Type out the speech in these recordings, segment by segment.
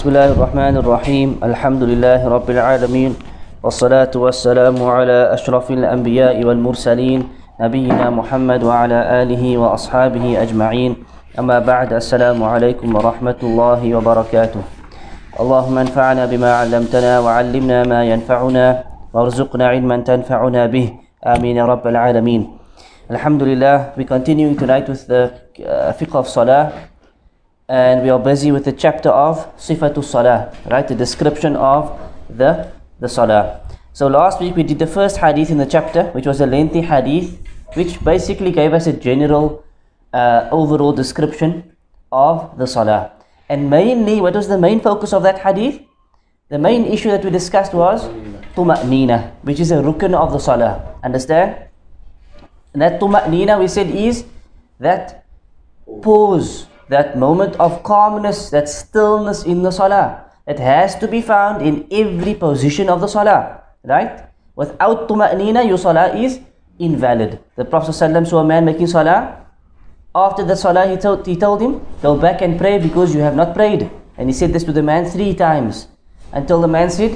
بسم الله الرحمن الرحيم الحمد لله رب العالمين والصلاة والسلام على أشرف الأنبياء والمرسلين نبينا محمد وعلى آله وأصحابه أجمعين أما بعد السلام عليكم ورحمة الله وبركاته اللهم انفعنا بما علمتنا وعلمنا ما ينفعنا وارزقنا علما تنفعنا به آمين يا رب العالمين الحمد لله we continuing tonight with the uh, fiqh of salah. And we are busy with the chapter of Sifatul Salah, right? The description of the, the Salah. So last week we did the first hadith in the chapter, which was a lengthy hadith, which basically gave us a general uh, overall description of the Salah. And mainly, what was the main focus of that hadith? The main issue that we discussed was Tuma'nina, which is a rukn of the Salah. Understand? And that Tuma'nina we said is that pause that moment of calmness, that stillness in the salah. It has to be found in every position of the salah. Right? Without tuma'nina, your salah is invalid. The Prophet ﷺ saw a man making salah. After the salah, he told, he told him, Go back and pray because you have not prayed. And he said this to the man three times. Until the man said,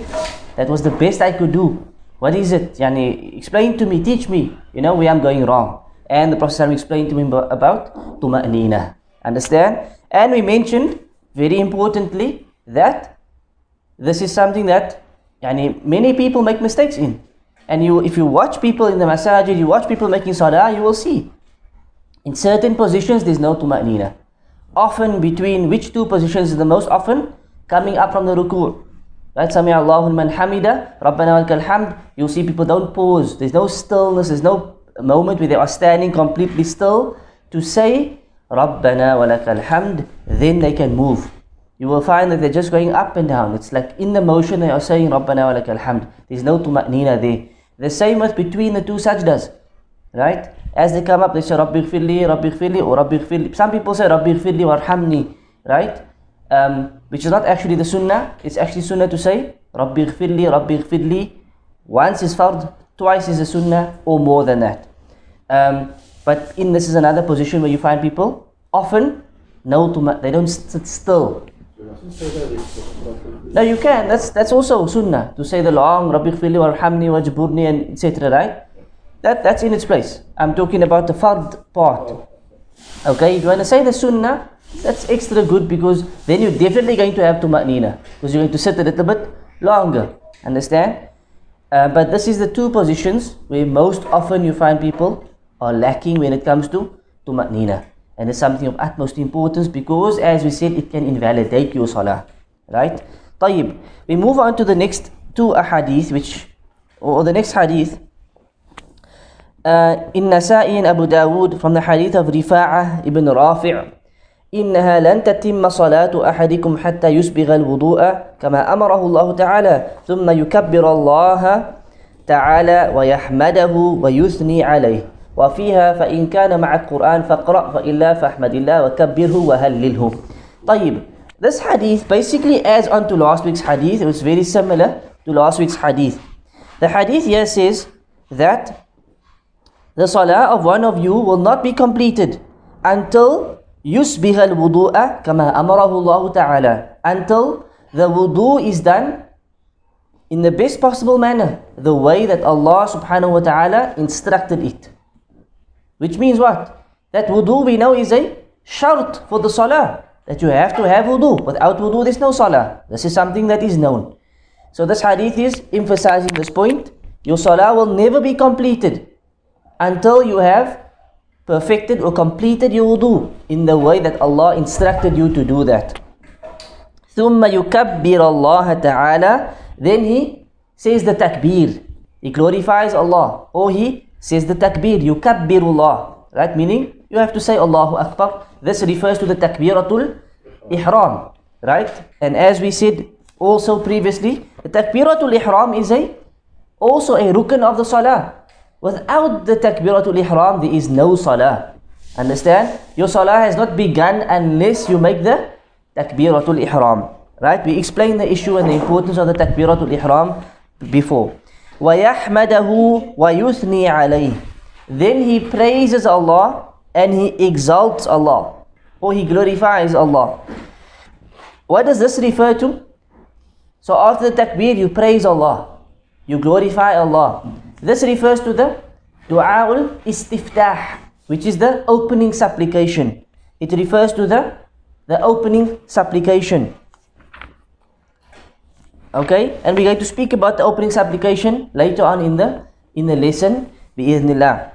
That was the best I could do. What is it? Yani, explain to me, teach me. You know where I'm going wrong. And the Prophet explained to him about tuma'nina. Understand? And we mentioned, very importantly, that this is something that yani, many people make mistakes in. And you, if you watch people in the masajid, you watch people making salah, you will see. In certain positions, there's no tuma'nina. Often between which two positions is the most often? Coming up from the ruku'. Right? Sami Allahu hamida, Rabbana wa hamd. You'll see people don't pause. There's no stillness, there's no moment where they are standing completely still to say Rabbana wa lakal hamd, then they can move. You will find that they're just going up and down. It's like in the motion they are saying Rabbana wa lakal hamd. There's no tuma'nina there. The same with between the two sajdas. Right? As they come up, they say Rabbi ghfirli, Rabbi ghfirli, or Rabbi ghfirli. Some people say Rabbi ghfirli warhamni. Right? Um, which is not actually the sunnah. It's actually sunnah to say Rabbi ghfirli, Rabbi ghfirli. Once is fard, twice is a sunnah, or more than that. Um, but in this is another position where you find people often no to they don't sit still. No, you can. That's that's also sunnah to say the long Rabbi khfili warhamni wajburni and etc. Right? That that's in its place. I'm talking about the fard part. Okay, if you want to say the sunnah? That's extra good because then you're definitely going to have tuma'nina because you're going to sit a little bit longer. Understand? Uh, but this is the two positions where most often you find people are lacking when it comes to tuma'nina. And it's something of utmost importance because as we said, it can invalidate your salah. Right? طيب. We move on to the next two ahadith which, or the next hadith. Uh, in Nasa'i and Abu Dawood from the hadith of Rifa'ah ibn Rafi' إنها لن تتم صلاة أحدكم حتى يسبغ الوضوء كما أمره الله تعالى ثم يكبر الله تعالى ويحمده ويثني عليه وفيها فإن كان مع القرآن فاقرأ فإلا فاحمد الله وكبره وهلله طيب This hadith basically adds on to last week's hadith. It was very similar to last week's hadith. The hadith here says that the salah of one of you will not be completed until يسبغ الوضوء كما أمره الله تعالى until the wudu is done in the best possible manner the way that Allah subhanahu wa ta'ala instructed it which means what? That wudu we know is a shart for the salah. That you have to have wudu. Without wudu there's no salah. This is something that is known. So this hadith is emphasizing this point. Your salah will never be completed until you have perfected or completed your wudu in the way that Allah instructed you to do that. ثم يكبر الله تعالى Then he says the takbir. He glorifies Allah. Or he says the takbir, yukabbirullah, right? Meaning you have to say Allahu Akbar. This refers to the takbiratul ihram, right? And as we said also previously, the takbiratul ihram is a also a rukn of the salah. Without the takbiratul ihram, there is no salah. Understand? Your salah has not begun unless you make the takbiratul ihram. Right? We explained the issue and the importance of the takbiratul ihram before. وَيَحْمَدَهُ وَيُثْنِي عَلَيْهِ Then he praises Allah and he exalts Allah or he glorifies Allah. What does this refer to? So after the takbir, you praise Allah. You glorify Allah. This refers to the du'a'ul istiftah, which is the opening supplication. It refers to the, the opening supplication. Okay, and we're going to speak about the opening supplication later on in the in the lesson, bi'idhnillah.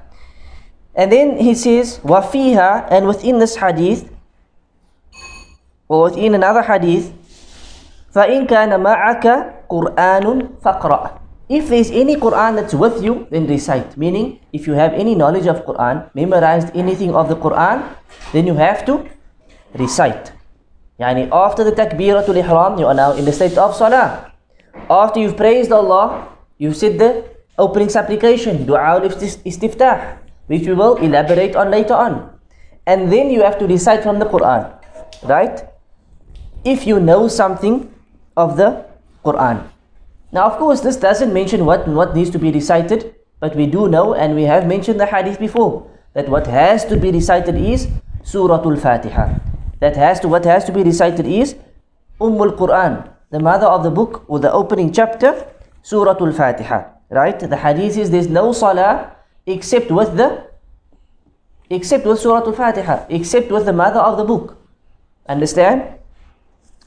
And then he says, wafiha, and within this hadith, or within another hadith, فَإِن كَانَ مَعَكَ قُرْآنٌ فَقْرَأ If there's any Quran that's with you, then recite. Meaning, if you have any knowledge of Quran, memorized anything of the Quran, then you have to recite. Yani after the takbiratul ihram, you are now in the state of salah. After you've praised Allah, you've said the opening supplication, dua al-istiftah, which we will elaborate on later on. And then you have to recite from the Quran. Right? If you know something of the Quran. Now, of course, this doesn't mention what, what needs to be recited, but we do know, and we have mentioned the hadith before, that what has to be recited is Suratul Fatiha. That has to what has to be recited is Ummul Quran, the mother of the book or the opening chapter, Suratul Fatiha. Right? The hadith is there's no salah except with the except with Suratul Fatiha, except with the mother of the book. Understand?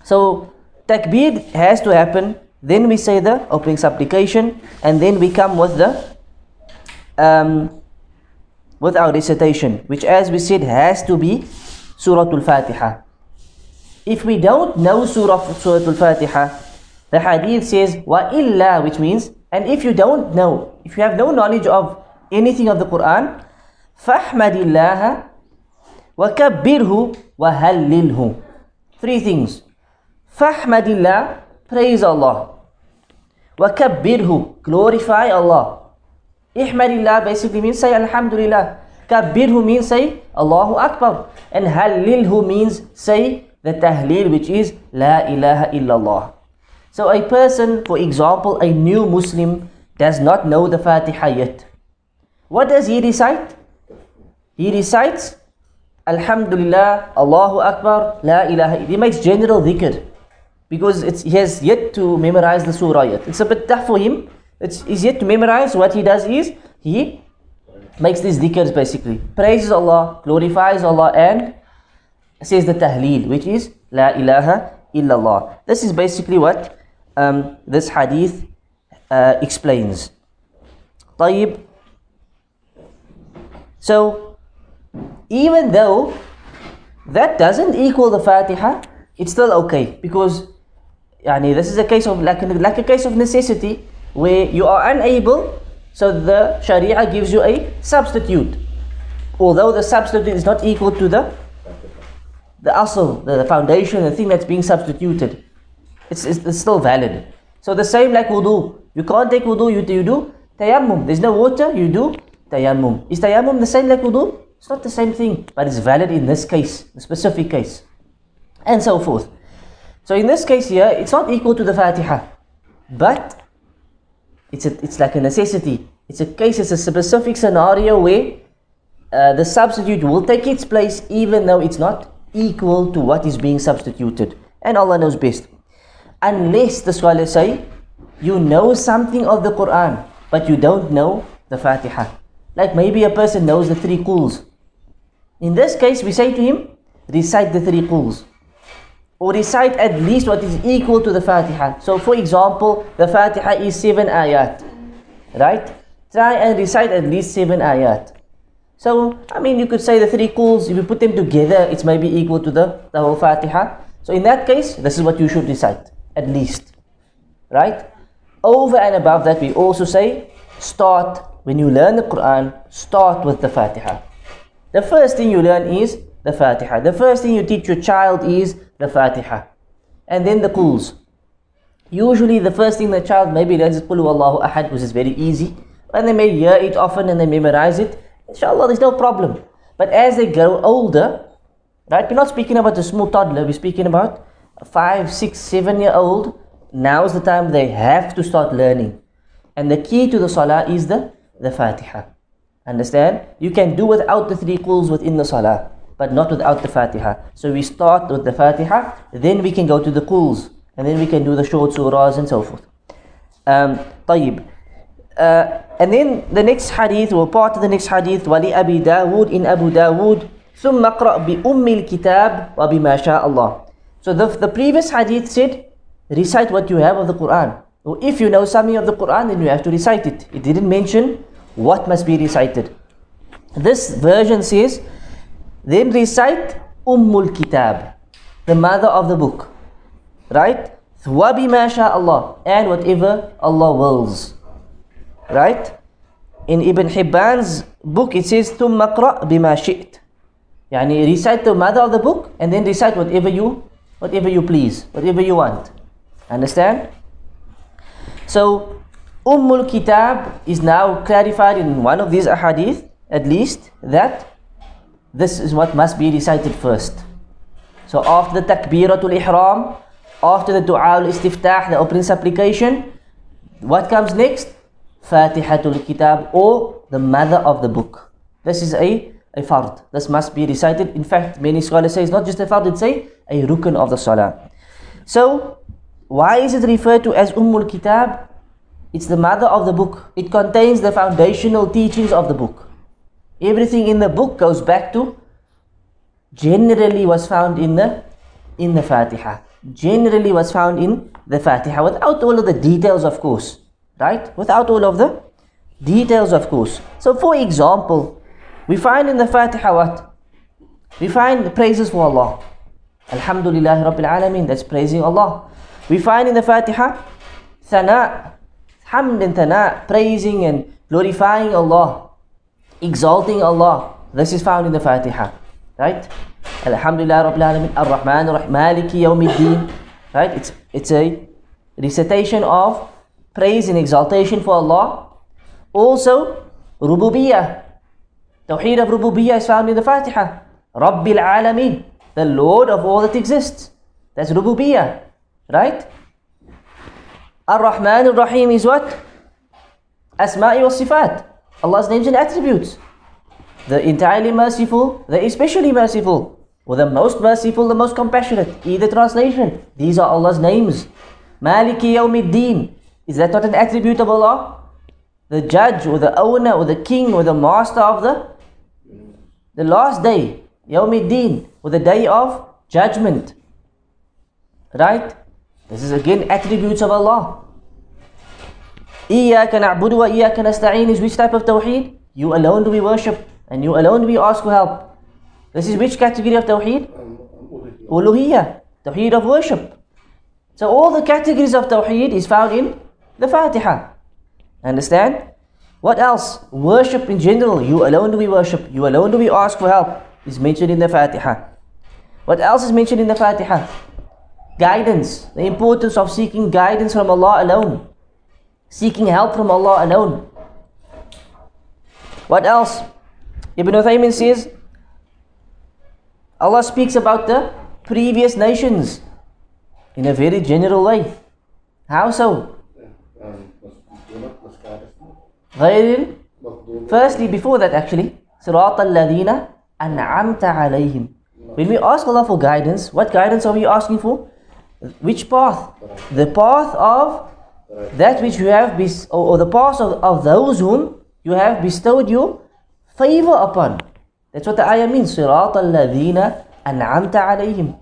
So takbir has to happen then we say the opening supplication, and then we come with the um, with our recitation, which, as we said, has to be Surah Al-Fatiha. If we don't know Surah Surah Al-Fatiha, the Hadith says wa illa, which means, and if you don't know, if you have no knowledge of anything of the Quran, فَحْمَدِ wa وَهَلِّلْهُ Three things. فَحْمَدِ Praise Allah. وَكَبِّرْهُ Glorify Allah. Ihmadillah basically means say Alhamdulillah. Kabbirhu means say Allahu Akbar. And Halilhu means say the tahleel which is La ilaha illallah. So a person, for example, a new Muslim does not know the Fatiha yet. What does he recite? He recites Alhamdulillah, Allahu Akbar, La ilaha. He makes general dhikr because it's, he has yet to memorize the surah yet. It's a bit tough for him. It's, he's yet to memorize. What he does is he makes these dhikrs basically. Praises Allah, glorifies Allah, and says the tahleel, which is La ilaha illallah. This is basically what um, this hadith uh, explains. طيب. So, even though that doesn't equal the Fatiha, it's still okay because yani this is a case of like, like a case of necessity where you are unable so the sharia gives you a substitute. Although the substitute is not equal to the the asl the, the foundation the thing that's being substituted it's, it's, it's, still valid. So the same like wudu. You can't take wudu you, you do tayammum. There's no water you do tayammum. Is tayammum the same like wudu? It's not the same thing but it's valid in this case the specific case and so forth. So in this case here, it's not equal to the Fatiha, but it's, a, it's like a necessity. It's a case, it's a specific scenario where uh, the substitute will take its place even though it's not equal to what is being substituted. And Allah knows best. Unless the scholars say, you know something of the Quran, but you don't know the Fatiha. Like maybe a person knows the three quls. In this case, we say to him, recite the three quls or recite at least what is equal to the Fatiha. So for example, the Fatiha is 7 ayat. Right? Try and recite at least 7 ayat. So, I mean, you could say the three quls, if you put them together, it's maybe equal to the, the whole Fatiha. So in that case, this is what you should recite, at least. Right? Over and above that, we also say, start, when you learn the Quran, start with the Fatiha. The first thing you learn is the Fatiha. The first thing you teach your child is the Fatiha. And then the quls. Usually the first thing the child maybe learns is Qul Allahu Ahad, which is very easy. And they may hear it often and they memorize it. Inshallah, there's no problem. But as they grow older, right, we're not speaking about a small toddler, we're speaking about a five, six, seven year old. Now is the time they have to start learning. And the key to the salah is the, the Fatiha. Understand? You can do without the three quls within the salah but not without the Fatiha. So we start with the Fatiha, then we can go to the Quls, and then we can do the short surahs and so forth. Um, طيب. Uh, and then the next hadith, or part of the next hadith, وَلِأَبِي دَاوُودٍ in Abu Dawood, ثُمَّ اقْرَأْ بِأُمِّ الْكِتَابِ وَبِمَا شَاءَ اللَّهِ So the, the previous hadith said, recite what you have of the Quran. Or if you know something of the Quran, then you have to recite it. It didn't mention what must be recited. This version says, then recite Ummul Kitab, the mother of the book. Right? وَبِمَا شَاءَ Allah. And whatever Allah wills. Right? In Ibn Hibban's book, it says, ثُمَّ قْرَأْ بِمَا شِئْتَ Yani recite the mother of the book and then recite whatever you whatever you please, whatever you want. Understand? So Ummul Kitab is now clarified in one of these ahadith, at least, that this is what must be recited first. So after the Takbiratul Ihram, after the Dua al-Istiftah, the opening supplication, what comes next? Fatihatul Kitab or the mother of the book. This is a, a fard. This must be recited. In fact, many scholars say it's not just a fard, it's a, a rukn of the salah. So, why is it referred to as Ummul Kitab? It's the mother of the book. It contains the foundational teachings of the book. Everything in the book goes back to generally was found in the in the Fatiha. Generally was found in the Fatiha without all of the details of course. Right? Without all of the details of course. So for example, we find in the Fatiha what? We find the praises for Allah. Alhamdulillah Rabbil Alameen, that's praising Allah. We find in the Fatiha thana, hamd and thana, praising and glorifying Allah, exalting Allah. This is found in the Fatiha. Right? Alhamdulillah Rabbil Alameen, Ar-Rahman, Maliki Yawmiddin. Right? It's, it's a recitation of praise and exaltation for Allah. Also, Rububiyyah. Tawheed of Rububiyyah is found in the Fatiha. Rabbil Alameen, the Lord of all that exists. That's Rububiyyah. Right? Ar-Rahman Ar-Rahim is what? Asma'i wa Sifat. Allah's names and attributes. The entirely merciful, the especially merciful, or the most merciful, the most compassionate. Either translation. These are Allah's names. Maliki Yawmiddin. Is that not an attribute of Allah? The judge or the owner or the king or the master of the the last day, Yawmiddin, or the day of judgment. Right? This is again attributes of Allah. Iyyaka na'budu wa iyyaka is which type of tawheed? You alone do we worship and you alone do we ask for help. This is which category of tawheed? Uluhiyya, tawheed of worship. So all the categories of tawheed is found in the Fatiha. Understand? What else? Worship in general. You alone do we worship. You alone do we ask for help. Is mentioned in the Fatiha. What else is mentioned in the Fatiha? Guidance. The importance of seeking guidance from Allah alone seeking help from Allah alone. What else? Ibn Uthaymin says, Allah speaks about the previous nations in a very general way. How so? Firstly, before that actually, Sirat Ladina an'amta alayhim. When we ask Allah for guidance, what guidance are we asking for? Which path? The path of that which you have bes- or, or the path of, of those whom you have bestowed your favor upon. That's what the ayah means. صراط الذين أنعمت عليهم.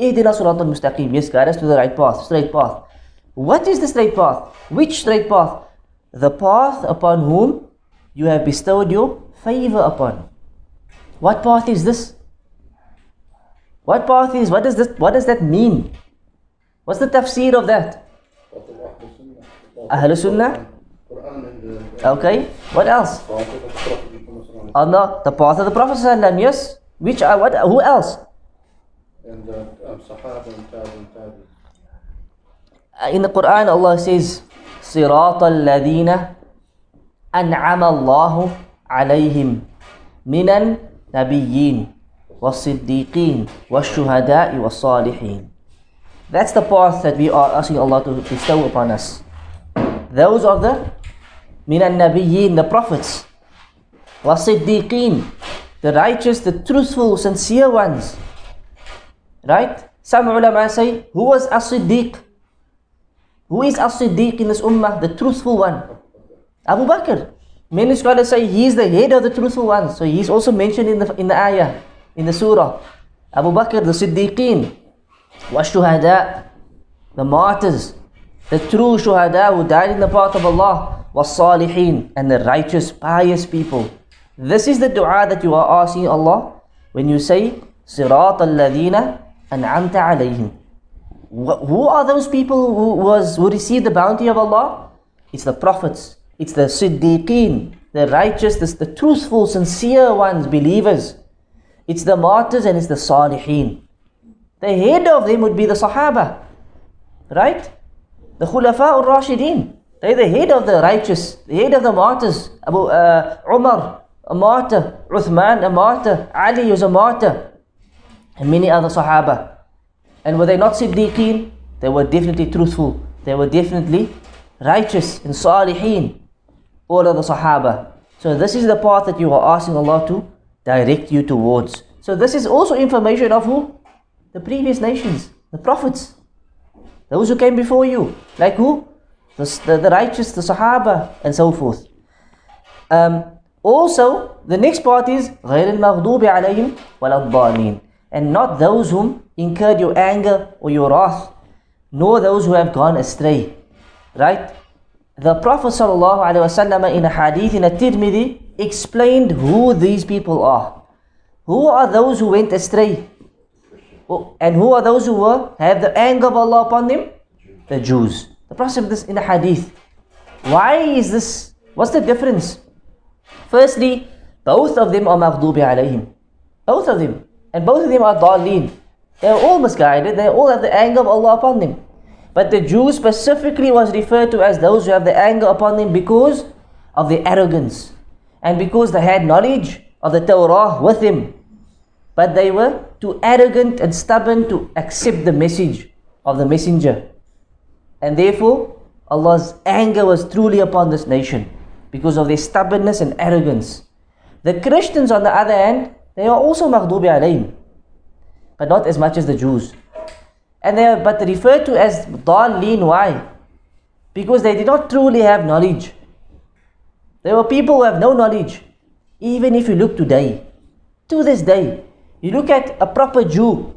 اهدنا صراط المستقيم. Yes, guide us to the right path, straight path. What is the straight path? Which straight path? The path upon whom you have bestowed your favor upon. What path is this? What path is? What does this? What does that mean? What's the tafsir of that? Ahl Sunnah. Okay. What else? Allah, the path of the Prophet ﷺ, Yes. Which? Uh, what? Who else? And uh, um, Sahaba and Tabi and Tabi. Uh, In the Quran, Allah says, صراط الذين أنعم الله عليهم من النبيين والصديقين والشهداء والصالحين. That's the path that we are asking Allah to bestow upon us. Those are the minan nabiyyin, the prophets. Wasiddiqeen, the righteous, the truthful, sincere ones. Right? Some ulama say, who was as-siddiq? Who is as-siddiq in this ummah? The truthful one. Abu Bakr. Many scholars say he is the head of the truthful ones. So he is also mentioned in the, in the ayah, in the surah. Abu Bakr, the siddiqeen. Washuhada, the martyrs the true shuhada who died in the path of Allah, was-salihin, and the righteous, pious people. This is the dua that you are asking Allah when you say, Sirat al-ladina an'amta alayhim. Who are those people who, was, who received the bounty of Allah? It's the prophets, it's the siddiqeen, the righteous, the, the truthful, sincere ones, believers. It's the martyrs and it's the salihin. The head of them would be the Sahaba. Right? The Khulafa al-Rashideen. They're the head of the righteous, the head of the martyrs. Abu uh, Umar, a martyr. Uthman, a martyr. Ali was a martyr. And many other Sahaba. And were they not Siddiqeen? They were definitely truthful. They were definitely righteous and Salihin. All of the Sahaba. So this is the path that you are asking Allah to direct you towards. So this is also information of who? The previous nations, the prophets, those who came before you. Like who? The, the, the righteous, the Sahaba, and so forth. Um, also, the next part is غير المغضوب عليهم ولا الضالين and not those whom incurred your anger or your wrath, nor those who have gone astray. Right? The Prophet ﷺ in a hadith in a Tirmidhi explained who these people are. Who are those who went astray? And who are those who were, have the anger of Allah upon them? The Jews. The Prophet this in a hadith. Why is this? What's the difference? Firstly, both of them are maghdubi alayhim. Both of them. And both of them are daleen. They are all misguided. They all have the anger of Allah upon them. But the Jews specifically was referred to as those who have the anger upon them because of their arrogance. And because they had knowledge of the Torah with them. But they were too arrogant and stubborn to accept the message of the messenger. And therefore, Allah's anger was truly upon this nation because of their stubbornness and arrogance. The Christians, on the other hand, they are also maghdubi alayhim, but not as much as the Jews. And they are but referred to as dalleen. Why? Because they did not truly have knowledge. There were people who have no knowledge. Even if you look today, to this day, you look at a proper Jew,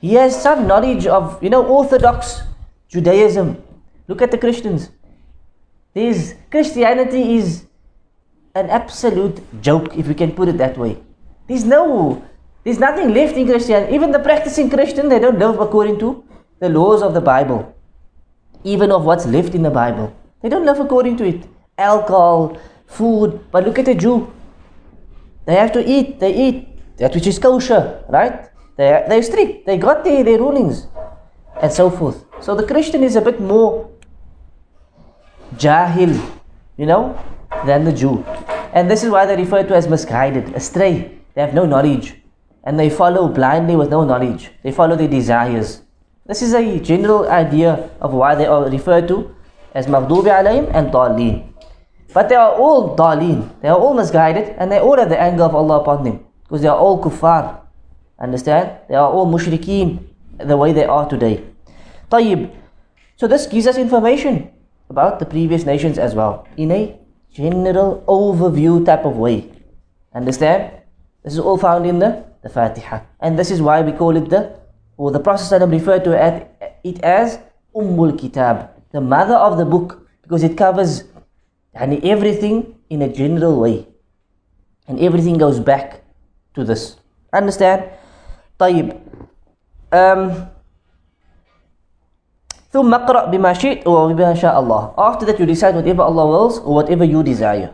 he has some knowledge of, you know, Orthodox Judaism. Look at the Christians. There's Christianity is an absolute joke, if we can put it that way. There's no, there's nothing left in Christianity. Even the practicing Christian, they don't live according to the laws of the Bible, even of what's left in the Bible. They don't live according to it. Alcohol, food. But look at the Jew. They have to eat. They eat that which is kosher, right? They they're strict. They got their, their rulings, and so forth. So the Christian is a bit more jahil, you know, than the Jew. And this is why they're referred to as misguided, astray. They have no knowledge. And they follow blindly with no knowledge. They follow their desires. This is a general idea of why they are referred to as maghdubi alayhim and daleen. But they are all daleen. They are all misguided and they all have the anger of Allah upon them. Because they are all kuffar. Understand? They are all mushrikeen the way they are today. Tayyib. So this gives us information about the previous nations as well in a general overview type of way. Understand? This is all found in the, the Fatiha. And this is why we call it the, or the Prophet referred to it as Ummul Kitab, the mother of the book, because it covers and everything in a general way. And everything goes back to this. Understand? طيب. Um, ثم اقرأ بما شئت وبما شاء الله. After that you decide whatever Allah wills or whatever you desire.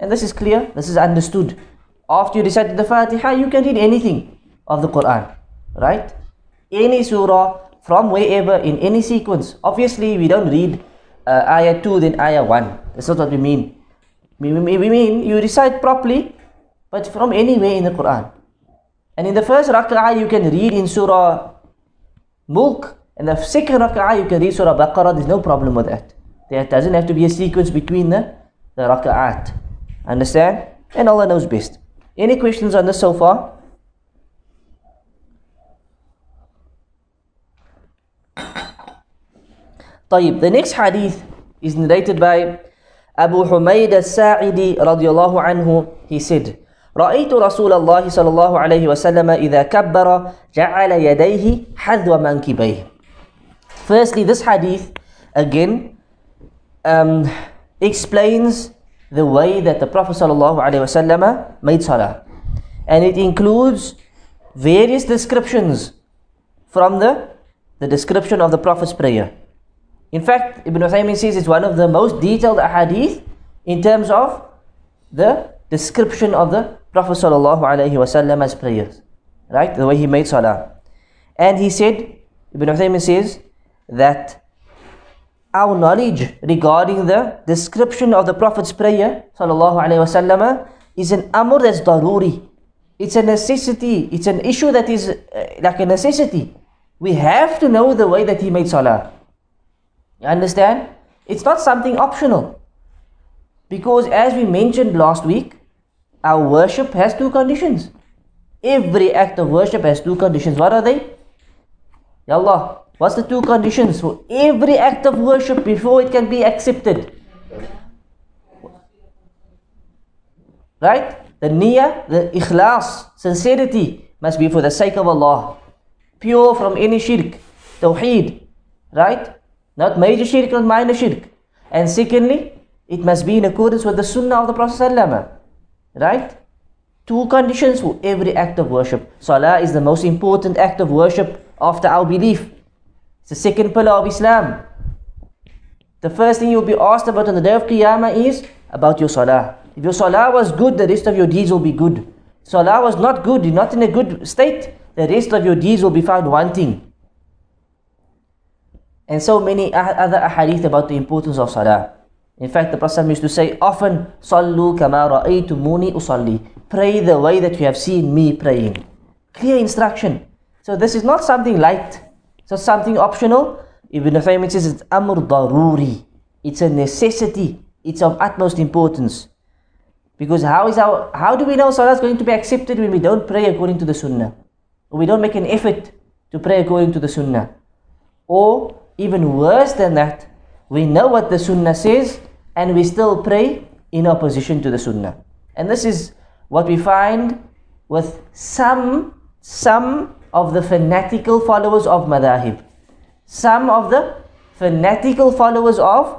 And this is clear, this is understood. After you recite the Fatiha, you can read anything of the Quran, right? Any surah from wherever in any sequence. Obviously, we don't read uh, ayah 2 then ayah 1. That's not what we mean. We, we, we mean you recite properly, but from anywhere in the Quran. And in the first rak'ah, you can read in Surah Mulk. And the second rak'ah, you can read Surah Baqarah. There's no problem with that. There doesn't have to be a sequence between the, the rak'ahs. Understand? And Allah knows best. Any questions on this so far? طيب, the next hadith is narrated by Abu Humayd al-Sa'idi radiallahu anhu. He said, رأيت رسول الله صلى الله عليه وسلم إذا كبر جعل يديه حذو منكبيه. Firstly, this hadith again um, explains the way that the Prophet وسلم made salah. And it includes various descriptions from the, the description of the Prophet's prayer. In fact, Ibn Uthaymin says it's one of the most detailed hadith in terms of the description of the Prophet wasallam's prayers, right? The way he made salah, and he said, Ibn Uthaymin says that our knowledge regarding the description of the Prophet's prayer wasallam is an amr that's daruri. It's a necessity. It's an issue that is uh, like a necessity. We have to know the way that he made salah. You understand? It's not something optional. Because as we mentioned last week, our worship has two conditions. Every act of worship has two conditions. What are they? Ya Allah, what's the two conditions for every act of worship before it can be accepted? Right? The niyyah, the ikhlas, sincerity must be for the sake of Allah. Pure from any shirk, tawheed. Right? Not major shirk, not minor shirk. And secondly, it must be in accordance with the sunnah of the Prophet ﷺ. Right? Two conditions for every act of worship. Salah is the most important act of worship after our belief. It's the second pillar of Islam. The first thing you'll be asked about on the day of Qiyamah is about your salah. If your salah was good, the rest of your deeds will be good. Salah was not good, you're not in a good state, the rest of your deeds will be found wanting. And so many other ahadith about the importance of salah. In fact, the Prophet used to say often, Sallu kama ra'aytumuni usalli. Pray the way that you have seen me praying. Clear instruction. So this is not something light. Not something optional. Ibn Uthaymin says it's amr daruri. It's a necessity. It's of utmost importance. Because how is our how do we know salah is going to be accepted when we don't pray according to the sunnah? Or we don't make an effort to pray according to the sunnah? Or even worse than that, we know what the sunnah says, and we still pray in opposition to the sunnah. And this is what we find with some some of the fanatical followers of madhahib. Some of the fanatical followers of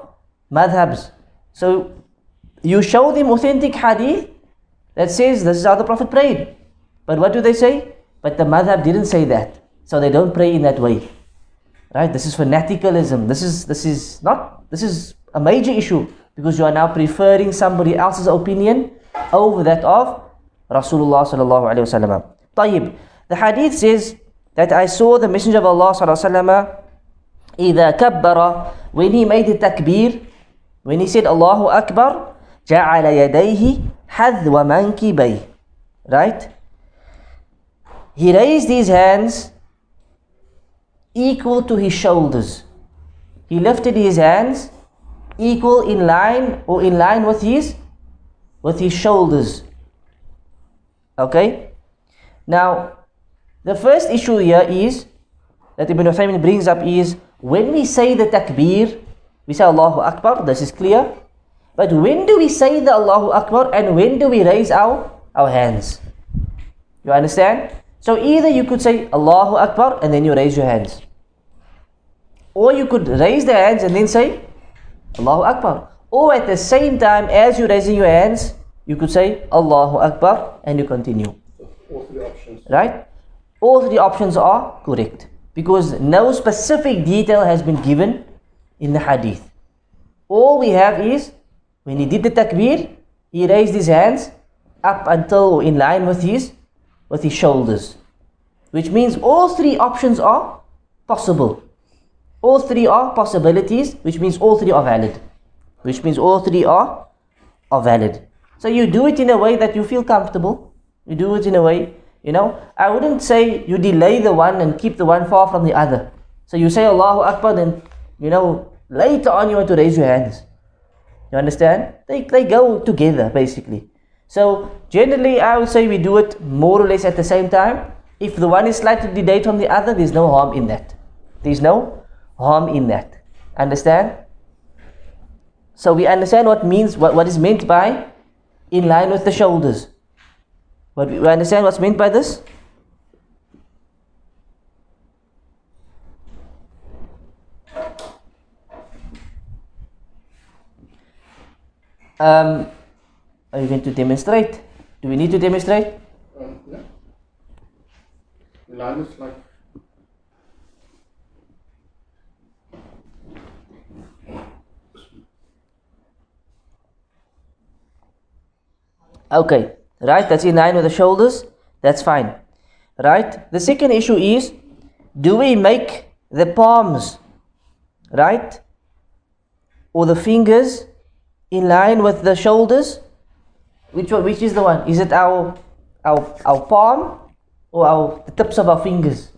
madhabs. So you show them authentic hadith that says this is how the Prophet prayed. But what do they say? But the madhab didn't say that. So they don't pray in that way. Right? This is fanaticalism. This is this is not this is a major issue because you are now preferring somebody else's opinion over that of Rasulullah sallallahu alaihi wasallam. طيب. The hadith says that I saw the Messenger of Allah sallallahu alaihi wasallam إذا كبر when he made the takbir when he said Allahu Akbar جعل يديه حذو منكبيه right he raised his hands equal to his shoulders he lifted his hands equal in line or in line with his with his shoulders. Okay? Now the first issue here is that Ibn Uthaymin brings up is when we say the takbir we say Allahu Akbar this is clear. But when do we say the Allahu Akbar and when do we raise our our hands? You understand? So either you could say Allahu Akbar and then you raise your hands. Or you could raise the hands and then say Allahu Akbar. Or at the same time, as you're raising your hands, you could say Allahu Akbar and you continue. All three options. Right? All three options are correct because no specific detail has been given in the hadith. All we have is when he did the takbir, he raised his hands up until in line with his with his shoulders. Which means all three options are possible. All three are possibilities, which means all three are valid. Which means all three are, are valid. So you do it in a way that you feel comfortable. You do it in a way, you know. I wouldn't say you delay the one and keep the one far from the other. So you say Allahu Akbar, then, you know, later on you want to raise your hands. You understand? They, they go together, basically. So generally I would say we do it more or less at the same time. If the one is slightly delayed from the other, there's no harm in that. There's no harm in that. Understand? So we understand what means what, what is meant by in line with the shoulders. But we understand what's meant by this? Um, are you going to demonstrate? Do we need to demonstrate? Um, yeah. Line is like Okay, right? That's in line with the shoulders. That's fine. Right? The second issue is do we make the palms, right? Or the fingers in line with the shoulders? Which one, which is the one? Is it our our our palm or our the tips of our fingers?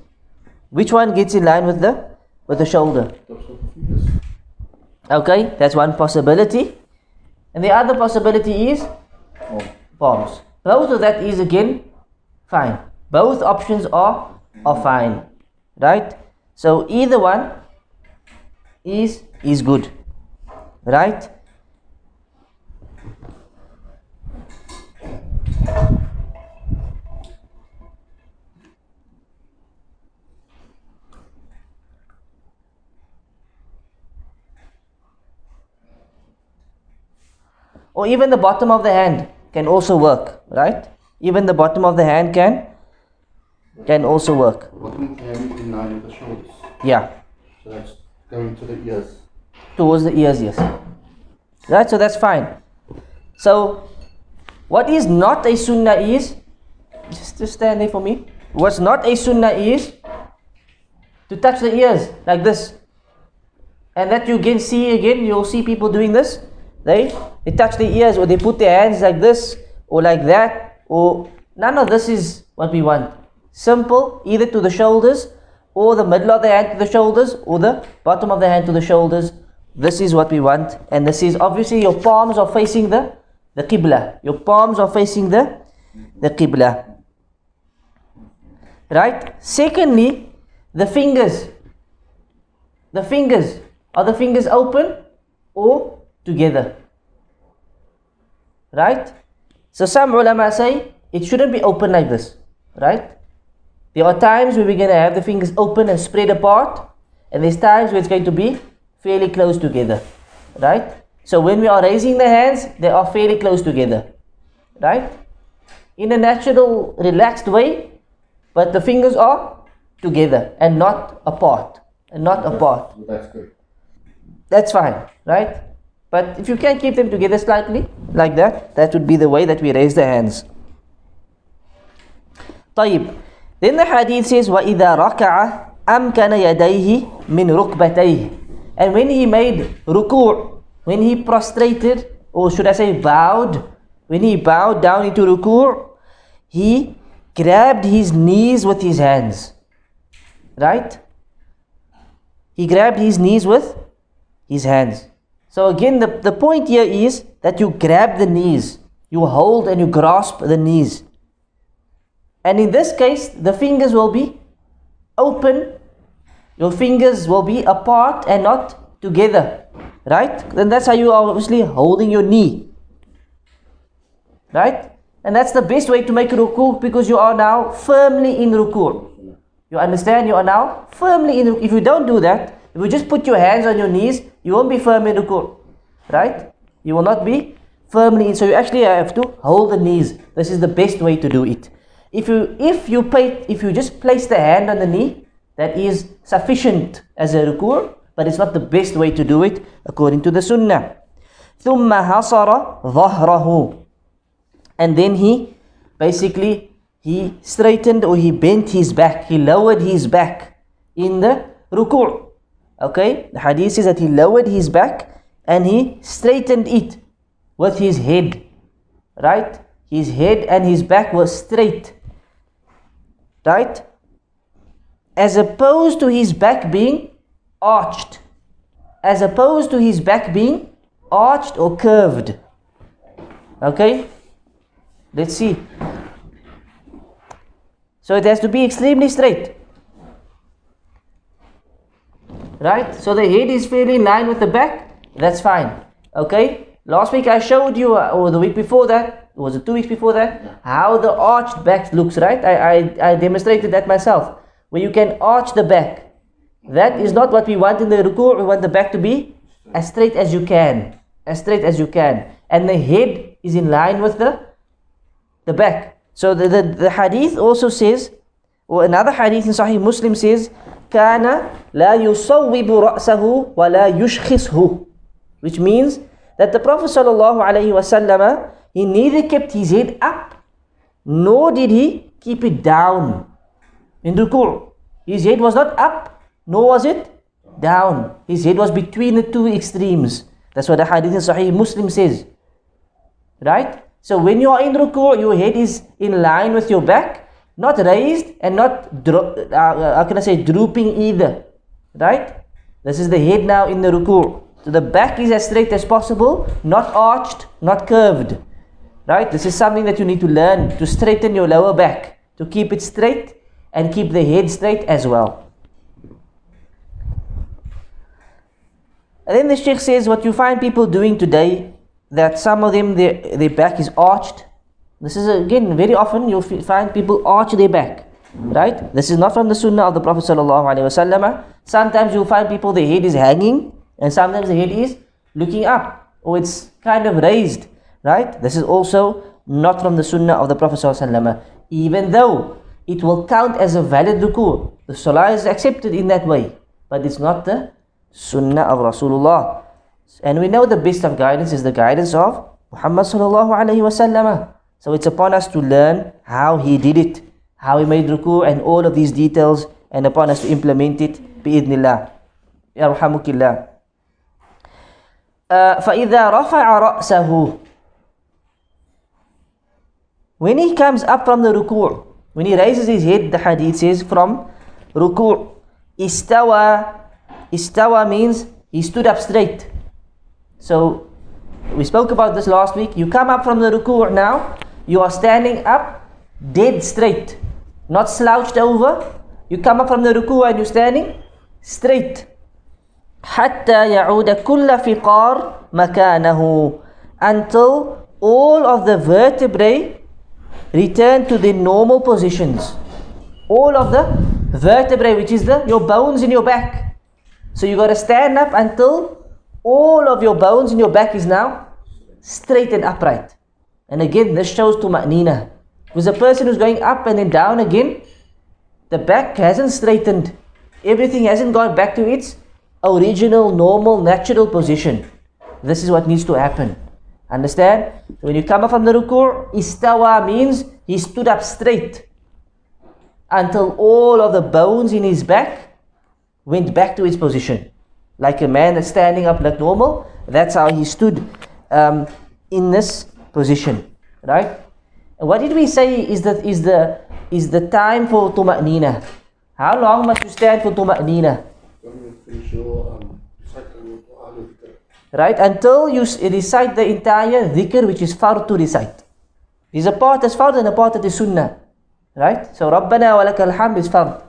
Which one gets in line with the with the shoulder? tips of the fingers. Okay, that's one possibility. And the other possibility is Oh, palms. Both of that is again fine. Both options are are fine. Right? So either one is is good. Right? or even the bottom of the hand can also work right? Even the bottom of the hand can can also work. Bottom hand in line with the shoulders. yeah. So that's going to the ears. towards the ears yes. Right so that's fine. So what is not a sunnah is just, just stand there for me. What's not a sunnah is to touch the ears like this. And that you can see again you'll see people doing this they they touch their ears or they put their hands like this or like that or none of this is what we want. Simple either to the shoulders or the middle of the hand to the shoulders or the bottom of the hand to the shoulders. This is what we want. And this is obviously your palms are facing the the qibla. Your palms are facing the the qibla. Right? Secondly the fingers. The fingers. Are the fingers open or together. Right? So some ulama say it shouldn't be open like this. Right? There are times where we're going to have the fingers open and spread apart and there's times where it's going to be fairly close together. Right? So when we are raising the hands they are fairly close together. Right? In a natural relaxed way but the fingers are together and not apart. And not apart. That's good. that's fine, right? But if you can keep them together slightly, like that, that would be the way that we raise the hands. طيب Then the hadith says وَإِذَا رَكَعَ أَمْكَنَ يَدَيْهِ مِنْ رُكْبَتَيْهِ And when he made ruku' when he prostrated, or should I say bowed, when he bowed down into ruku' he grabbed his knees with his hands. Right? He grabbed his knees with his hands. So again, the, the point here is that you grab the knees, you hold and you grasp the knees. And in this case, the fingers will be open, your fingers will be apart and not together. Right? Then that's how you are obviously holding your knee. Right? And that's the best way to make ruku because you are now firmly in ruku. You understand? You are now firmly in ruku. If you don't do that, if you just put your hands on your knees, you won't be firm in ruku. Right? You will not be firmly in. So you actually have to hold the knees. This is the best way to do it. If you if you pay, if you just place the hand on the knee, that is sufficient as a ruku, but it's not the best way to do it according to the sunnah. ثم حصر ظهره and then he basically he straightened or he bent his back he lowered his back in the ruku' okay? The hadith says that he lowered his back and he straightened it with his head. Right? His head and his back was straight. Right? As opposed to his back being arched. As opposed to his back being arched or curved. Okay? Let's see. So it has to be extremely straight. Right? So the head is fairly in line with the back. That's fine. Okay? Last week I showed you, uh, or the week before that, was it two weeks before that, how the arched back looks, right? I, I, I demonstrated that myself. Where you can arch the back. That is not what we want in the ruku'. We want the back to be as straight as you can. As straight as you can. And the head is in line with the, the back. So the, the, the hadith also says, or another hadith in Sahih Muslim says, كان لا يصوب رأسه ولا يشخصه which means that the Prophet ﷺ, he neither kept his head up nor did he keep it down in ruku'. His head was not up nor was it down. His head was between the two extremes. That's what the hadith in Sahih Muslim says. Right? So when you are in ruku', your head is in line with your back, not raised and not, dro- uh, how can I say, drooping either. Right? This is the head now in the ruku'. So the back is as straight as possible, not arched, not curved. Right? This is something that you need to learn to straighten your lower back, to keep it straight and keep the head straight as well. And then the Sheikh says what you find people doing today, that some of them their, their back is arched. This is again very often you'll find people arch their back. Right? This is not from the Sunnah of the Prophet. Sometimes you'll find people their head is hanging and sometimes the head is looking up or it's kind of raised. Right? This is also not from the Sunnah of the Prophet. Even though it will count as a valid ruku. The salah is accepted in that way. But it's not the Sunnah of Rasulullah. And we know the best of guidance is the guidance of Muhammad sallallahu alayhi wasallam. So it's upon us to learn how he did it, how he made ruku and all of these details and upon us to implement it bi'idnillah. Yarhamukillah. Uh, فإذا رفع رأسه When he comes up from the ruku' when he raises his head the hadith says from ruku' istawa Istawa means he stood up straight. So we spoke about this last week. You come up from the ruku' now, you are standing up dead straight, not slouched over. You come up from the ruku' and you're standing straight. حتى يعود كل فقار مكانه until all of the vertebrae return to their normal positions. All of the vertebrae, which is the your bones in your back, so you got to stand up until all of your bones in your back is now straight and upright. And again, this shows to tuma'nina. Because a person who's going up and then down again, the back hasn't straightened. Everything hasn't gone back to its original, normal, natural position. This is what needs to happen. Understand? When you come up from the ruku', istawa means he stood up straight until all of the bones in his back went back to its position. Like a man that's standing up like normal, that's how he stood um, in this position, right? And what did we say is that is the, is the time for tuma'nina? How long must you stand for tuma'nina? Right, until you recite the entire dhikr which is fard to recite. There's a part that's fard and a part that is sunnah. Right? So, رَبَّنَا وَلَكَ الْحَمْدِ is fard.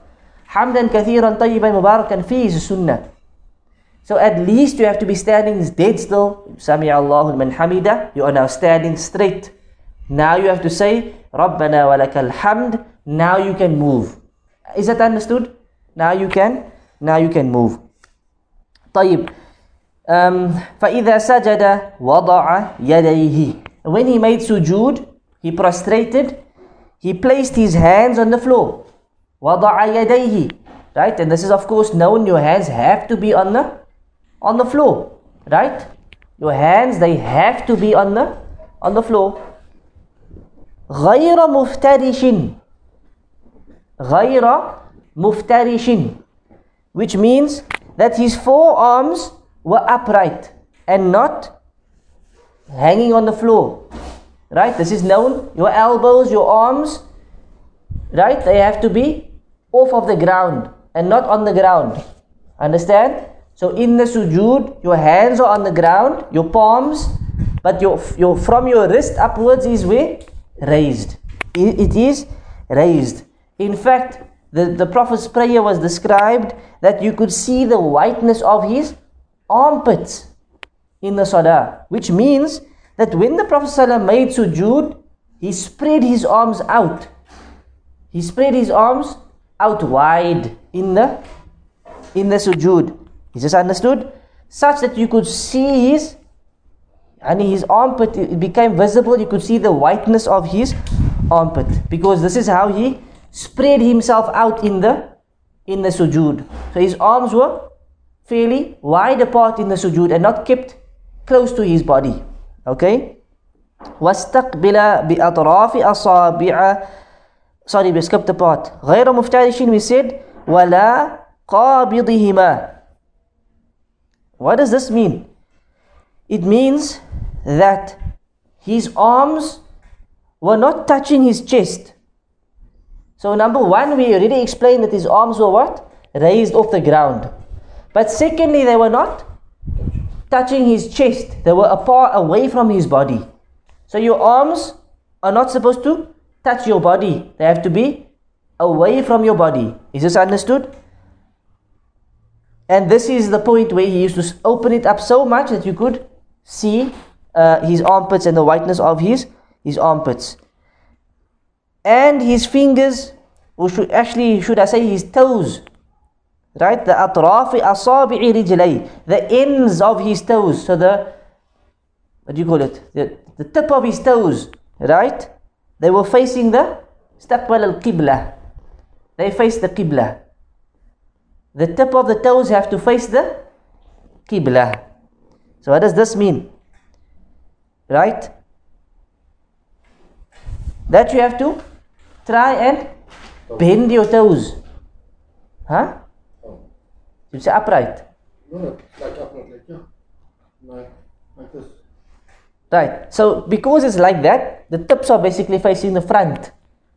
حَمْدًا كَثِيرًا طَيِّبًا مُبَارَكًا فِيهِ is sunnah. So at least you have to be standing dead still. Sami Allahu man hamida. You are now standing straight. Now you have to say Rabbana walakal hamd. Now you can move. Is that understood? Now you can. Now you can move. طيب. Um, فإذا سجد وضع يديه. When he made sujood, he prostrated, he placed his hands on the floor. وَضَعَ يَدَيْهِ Right? And this is of course known. Your hands have to be on the on the floor. Right? Your hands they have to be on the on the floor. غير مفترش غير مفترش which means that his forearms were upright and not hanging on the floor. Right? This is known. Your elbows, your arms, right? They have to be off of the ground and not on the ground. Understand? So in the sujood, your hands are on the ground, your palms, but your, your from your wrist upwards is where raised. I- It is raised. In fact, the, the Prophet's prayer was described that you could see the whiteness of his armpits in the salah, which means that when the Prophet made sujood, he spread his arms out. He spread his arms out wide in the in the sujood. Is this understood? Such that you could see his and his armpit it became visible. You could see the whiteness of his armpit because this is how he spread himself out in the in the sujood. So his arms were fairly wide apart in the sujood and not kept close to his body. Okay? واستقبل بأطراف أصابع sorry we skipped the part غير مفترش we said ولا قابضهما what does this mean it means that his arms were not touching his chest so number one we already explained that his arms were what raised off the ground but secondly they were not touching his chest they were apart away from his body so your arms are not supposed to touch your body. They have to be away from your body. Is this understood? And this is the point where he used to open it up so much that you could see uh, his armpits and the whiteness of his, his armpits. And his fingers, or should, actually should I say his toes, right? The atrafi asabi'i rijlay, the ends of his toes. So the, what do you call it? The, the tip of his toes, right? They were facing the istaqbal al-qibla. They faced the qibla. The tip of the toes have to face the qibla. So what does this mean? Right? That you have to try and bend your toes. Huh? You say upright. No, no, like upright, like yeah. Like, like this. Right. So because it's like that, the tips are basically facing the front.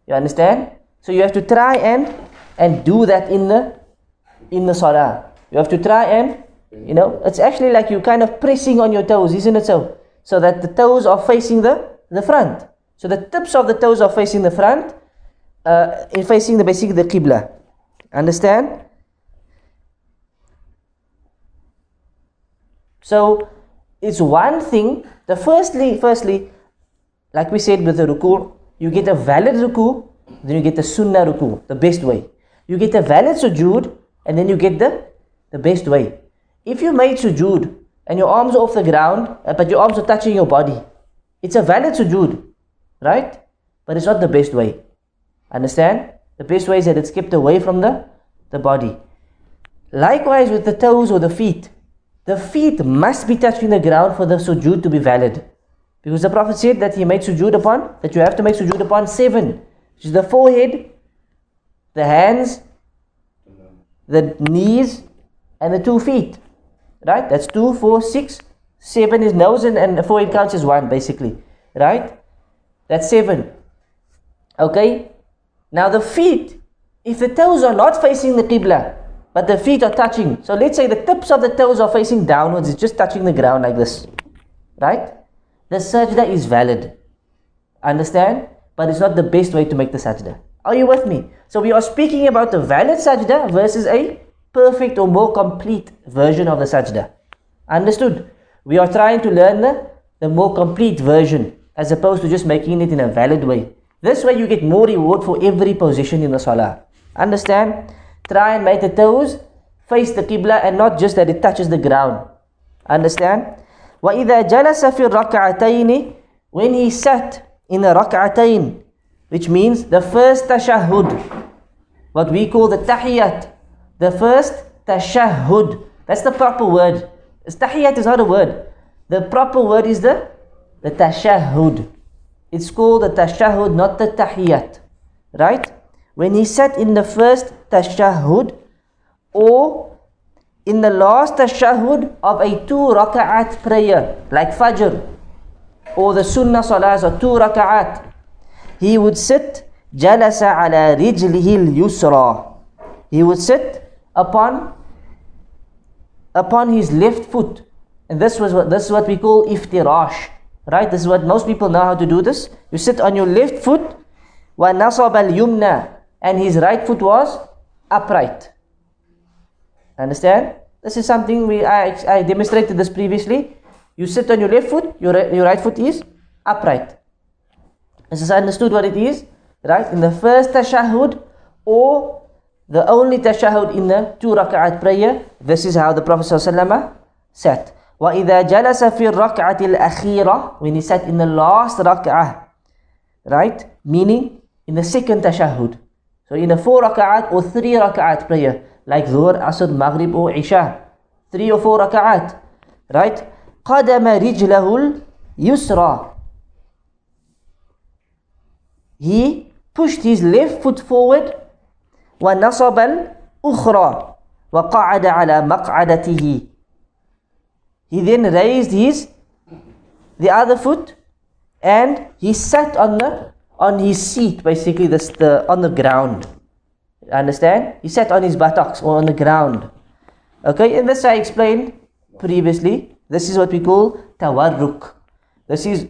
You understand? So you have to try and and do that in the in the salah. You have to try and you know, it's actually like you kind of pressing on your toes, isn't it so? So that the toes are facing the the front. So the tips of the toes are facing the front, uh, in facing the basically the qibla. Understand? So it's one thing. The firstly, firstly, like we said with the ruku, you get a valid ruku, then you get the sunnah ruku, the best way. You get a valid sujood, and then you get the the best way. If you made sujood and your arms are off the ground, uh, but your arms are touching your body, it's a valid sujood, right? But it's not the best way. Understand? The best way is that it's kept away from the, the body. Likewise with the toes or the feet. The feet must be touching the ground for the sujood to be valid. Because the Prophet said that he made sujood upon, that you have to make sujood upon seven. Which is the forehead, the hands, the knees, and the two feet. Right? That's two, four, six. Seven is nose and, and forehead counts as one basically. Right? That's seven. Okay? Now the feet, if the toes are not facing the Qibla, but the feet are touching. So let's say the tips of the toes are facing downwards, it's just touching the ground like this. Right? The sajda is valid. Understand? But it's not the best way to make the sajda. Are you with me? So we are speaking about the valid sajda versus a perfect or more complete version of the sajda. Understood? We are trying to learn the, the more complete version as opposed to just making it in a valid way. This way you get more reward for every position in the salah. Understand? Try and make the toes face the qibla and not just that it touches the ground. Understand? وَإِذَا جَلَسَ فِي الرَّكْعَتَيْنِ When he sat in the rak'atayn, which means the first tashahhud, what we call the tahiyat, the first tashahhud. That's the proper word. Tahiyat is not a word. The proper word is the, the tashahhud. It's called the tashahhud, not the tahiyat. Right? When he sat in the first tashahhud or in the last tashahhud of a two raka'at prayer, like Fajr or the Sunnah Salahs or two raka'at, he would sit jalasa ala rijlihi yusra. He would sit upon upon his left foot. And this was what this is what we call iftirash. Right? This is what most people know how to do this. You sit on your left foot, وَنَصَبَ الْيُمْنَى And his right foot was upright. Understand? This is something we I, I demonstrated this previously. You sit on your left foot, your, ri- your right foot is upright. This is understood what it is, right? In the first tashahhud or the only tashahhud in the two rak'at prayer, this is how the Prophet ﷺ sat. وَإِذَا جَلَسَ فِي الرَّكْعَةِ الْأَخِيرَةِ When he sat in the last rak'ah, right? Meaning in the second tashahhud. So in a four rak'at or three rak'at prayer, like Dhuhr, Asr, Maghrib or Isha, three or four rak'at, right? قَدَمَ رِجْلَهُ الْيُسْرَى He pushed his left foot forward ونصب الأخرى وقعد على مقعدته He then raised his the other foot and he sat on the on his seat basically this the on the ground understand he sat on his buttocks or on the ground okay and this i explained previously this is what we call tawarruk this is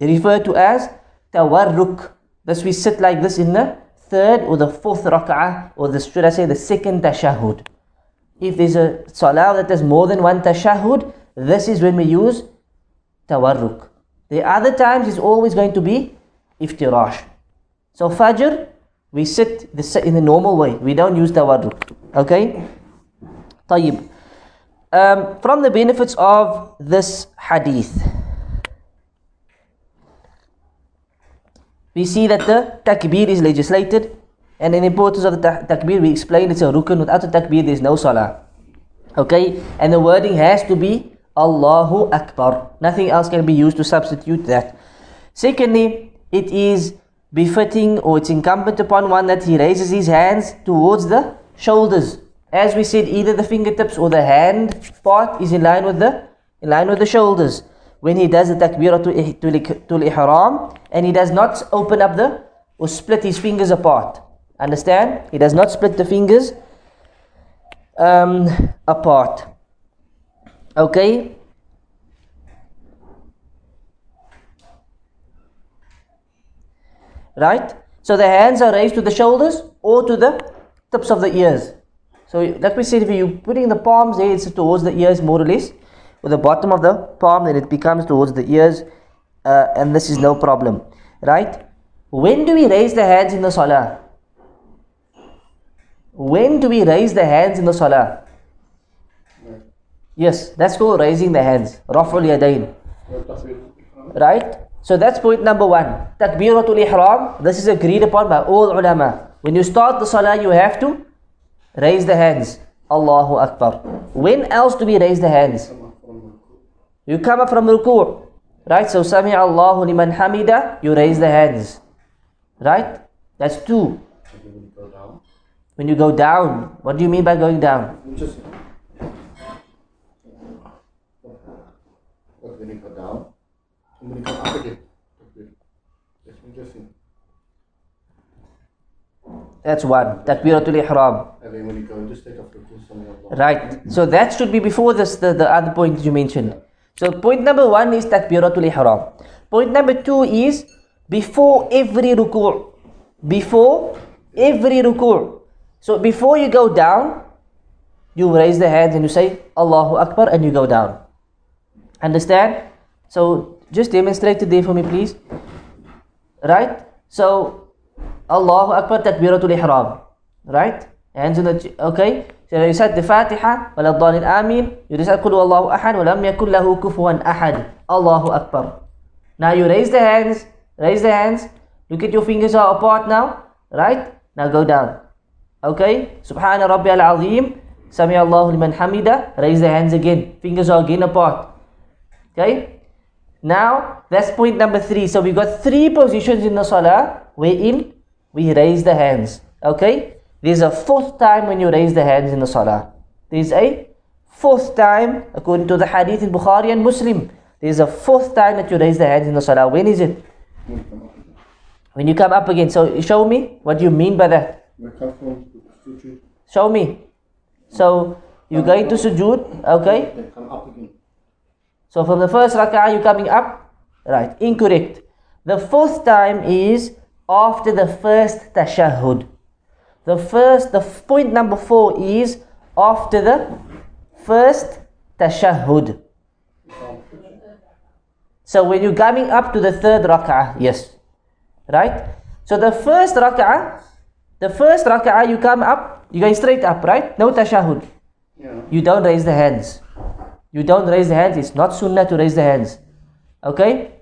referred to as tawarruk Thus we sit like this in the third or the fourth rak'ah, or the, should I say the second tashahud. If there's a salah that has more than one tashahud, this is when we use tawarruk. The other times is always going to be iftirash. So fajr, we sit in the normal way. We don't use tawarruk. Okay? Tayyib. Um, from the benefits of this hadith. We see that the takbir is legislated. And in the importance of the ta- takbir, we explain it's a rukun. Without the takbir, there is no salah. Okay? And the wording has to be Allahu Akbar. Nothing else can be used to substitute that. Secondly, it is befitting or it's incumbent upon one that he raises his hands towards the shoulders. As we said, either the fingertips or the hand part is in line with the in line with the shoulders. When he does the takbiratul ihram and he does not open up the or split his fingers apart. Understand? He does not split the fingers um, apart. Okay? Right? So the hands are raised to the shoulders or to the tips of the ears. So, like we said, if you're putting the palms there, it's towards the ears more or less. With the bottom of the palm, then it becomes towards the ears, uh, and this is no problem. Right? When do we raise the hands in the salah? When do we raise the hands in the salah? Yes, that's called raising the hands. Raf'ul yadayn. Right? So that's point number one. Takbiratul ihram. This is agreed upon by all ulama. When you start the salah, you have to raise the hands. Allahu Akbar. When else do we raise the hands? You come up from ruku'. Right? So Sami Allahu liman hamida, you raise the hands. Right? That's two. When you go down, what do you mean by going down? Just when you go down, and when you come up again. That's one. Takbiratul ihram. Right. So that should be before this the, the other point you mentioned. So point number one is takbiratul ihram. Point number two is before every ruku'. Before every ruku'. So before you go down, you raise the hands and you say Allahu Akbar and you go down. Understand? So just demonstrate there for me please. Right? So Allahu Akbar takbiratul ihram. Right? Hands on the ch- okay. So you recite the Fatiha ولا الضالين آمين. You recite قل هو الله أحد ولم يكن له كفوا أحد. Allahu Akbar. Now you raise the hands. Raise the hands. Look at your fingers are apart now. Right? Now go down. Okay? Subhana Rabbi al-Azim. Sami Allahu liman hamida. Raise the hands again. Fingers are again apart. Okay? Now, that's point number three. So we got three positions in the salah wherein we raise the hands. Okay? There's a fourth time when you raise the hands in the salah. There's a fourth time, according to the hadith in Bukhari and Muslim. There's a fourth time that you raise the hands in the salah. When is it? When you come up again. So show me what do you mean by that. Show me. So you go into sujood, okay? So from the first rak'ah you're coming up, Right, incorrect. The fourth time is after the first tashahhud. The first, the point number four is after the first tashahhud. So when you're coming up to the third rak'ah, yes. Right? So the first rak'ah, the first rak'ah you come up, you're going straight up, right? No tashahhud. Yeah. You don't raise the hands. You don't raise the hands. It's not sunnah to raise the hands. Okay?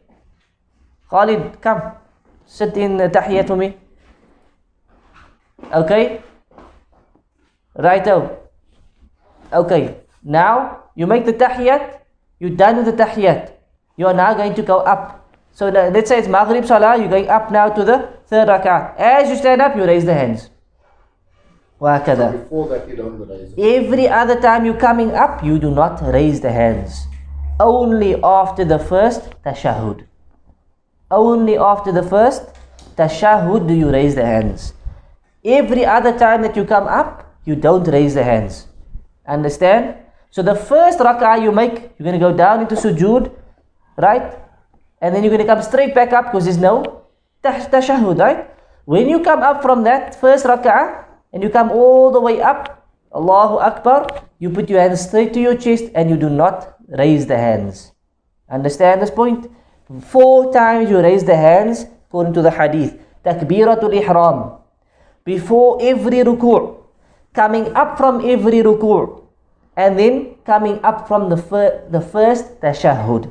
Khalid, come. Sit in uh, the tahiyyat for me. Okay? Righto. Okay. Now, you make the tahiyyat. You're done with the tahiyyat. You are now going to go up. So le- let's say it's Maghrib Salah. You're going up now to the third rak'ah. As you stand up, you raise the hands. وهكذا. Before that, you don't raise it. Every other time you're coming up, you do not raise the hands. Only after the first tashahhud. Only after the first tashahhud do you raise the hands. Every other time that you come up, you don't raise the hands. Understand? So the first rak'ah you make, you're going to go down into sujood, right? And then you're going to come straight back up because there's no tash- tashahhud, right? When you come up from that first rak'ah and you come all the way up, Allahu Akbar, you put your hands straight to your chest and you do not raise the hands. Understand this point? Four times you raise the hands according to the hadith. Takbiratul ihram. Before every ruku'. Coming up from every ruku'. And then coming up from the, fir- the first tashahhud.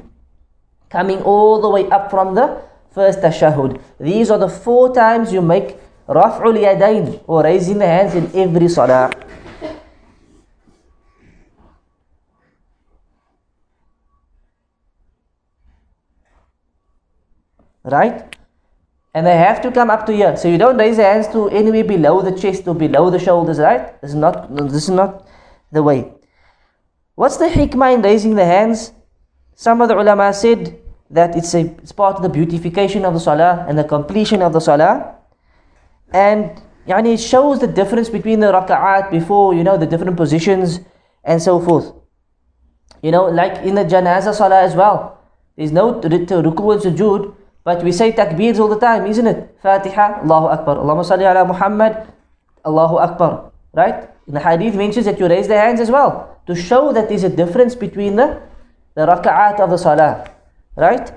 Coming all the way up from the first tashahhud. These are the four times you make raf'ul yadayn or raising the hands in every salah. Right? And they have to come up to here. So you don't raise the hands to anywhere below the chest or below the shoulders, right? This is not this is not the way. What's the hikmah in raising the hands? Some of the ulama said that it's a it's part of the beautification of the salah and the completion of the salah. And yani it shows the difference between the raka'at before, you know, the different positions and so forth. You know, like in the janaza salah as well. There's no ruku and sujood, but we say takbeers all the time, isn't it? Fatiha, Allahu Akbar. Allahumma salli ala Muhammad, Allahu Akbar. Right? The hadith mentions that you raise the hands as well to show that there's a difference between the, the raka'at of the salah. Right?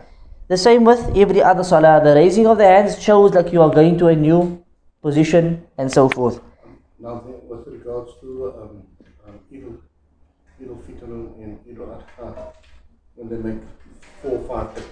The same with every other salah. The raising of the hands shows like you are going to a new position and so forth. Now, with regards to um, um, Eid al Fitr and Eid al Adha, when they make four or five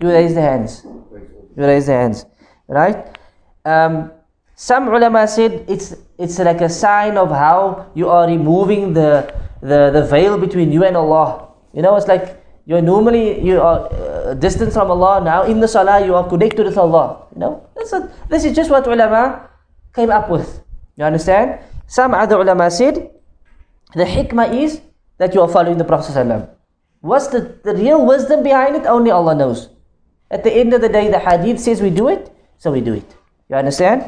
You raise the hands. You raise the hands, right? Um, some ulama said it's it's like a sign of how you are removing the the, the veil between you and Allah. You know, it's like you're normally you are uh, distant from Allah. Now in the salah you are connected with Allah. You know, this is, this is just what ulama came up with. You understand? Some other ulama said the hikmah is that you are following the Prophet ﷺ. What's the, the real wisdom behind it? Only Allah knows. At the end of the day, the hadith says we do it, so we do it. You understand?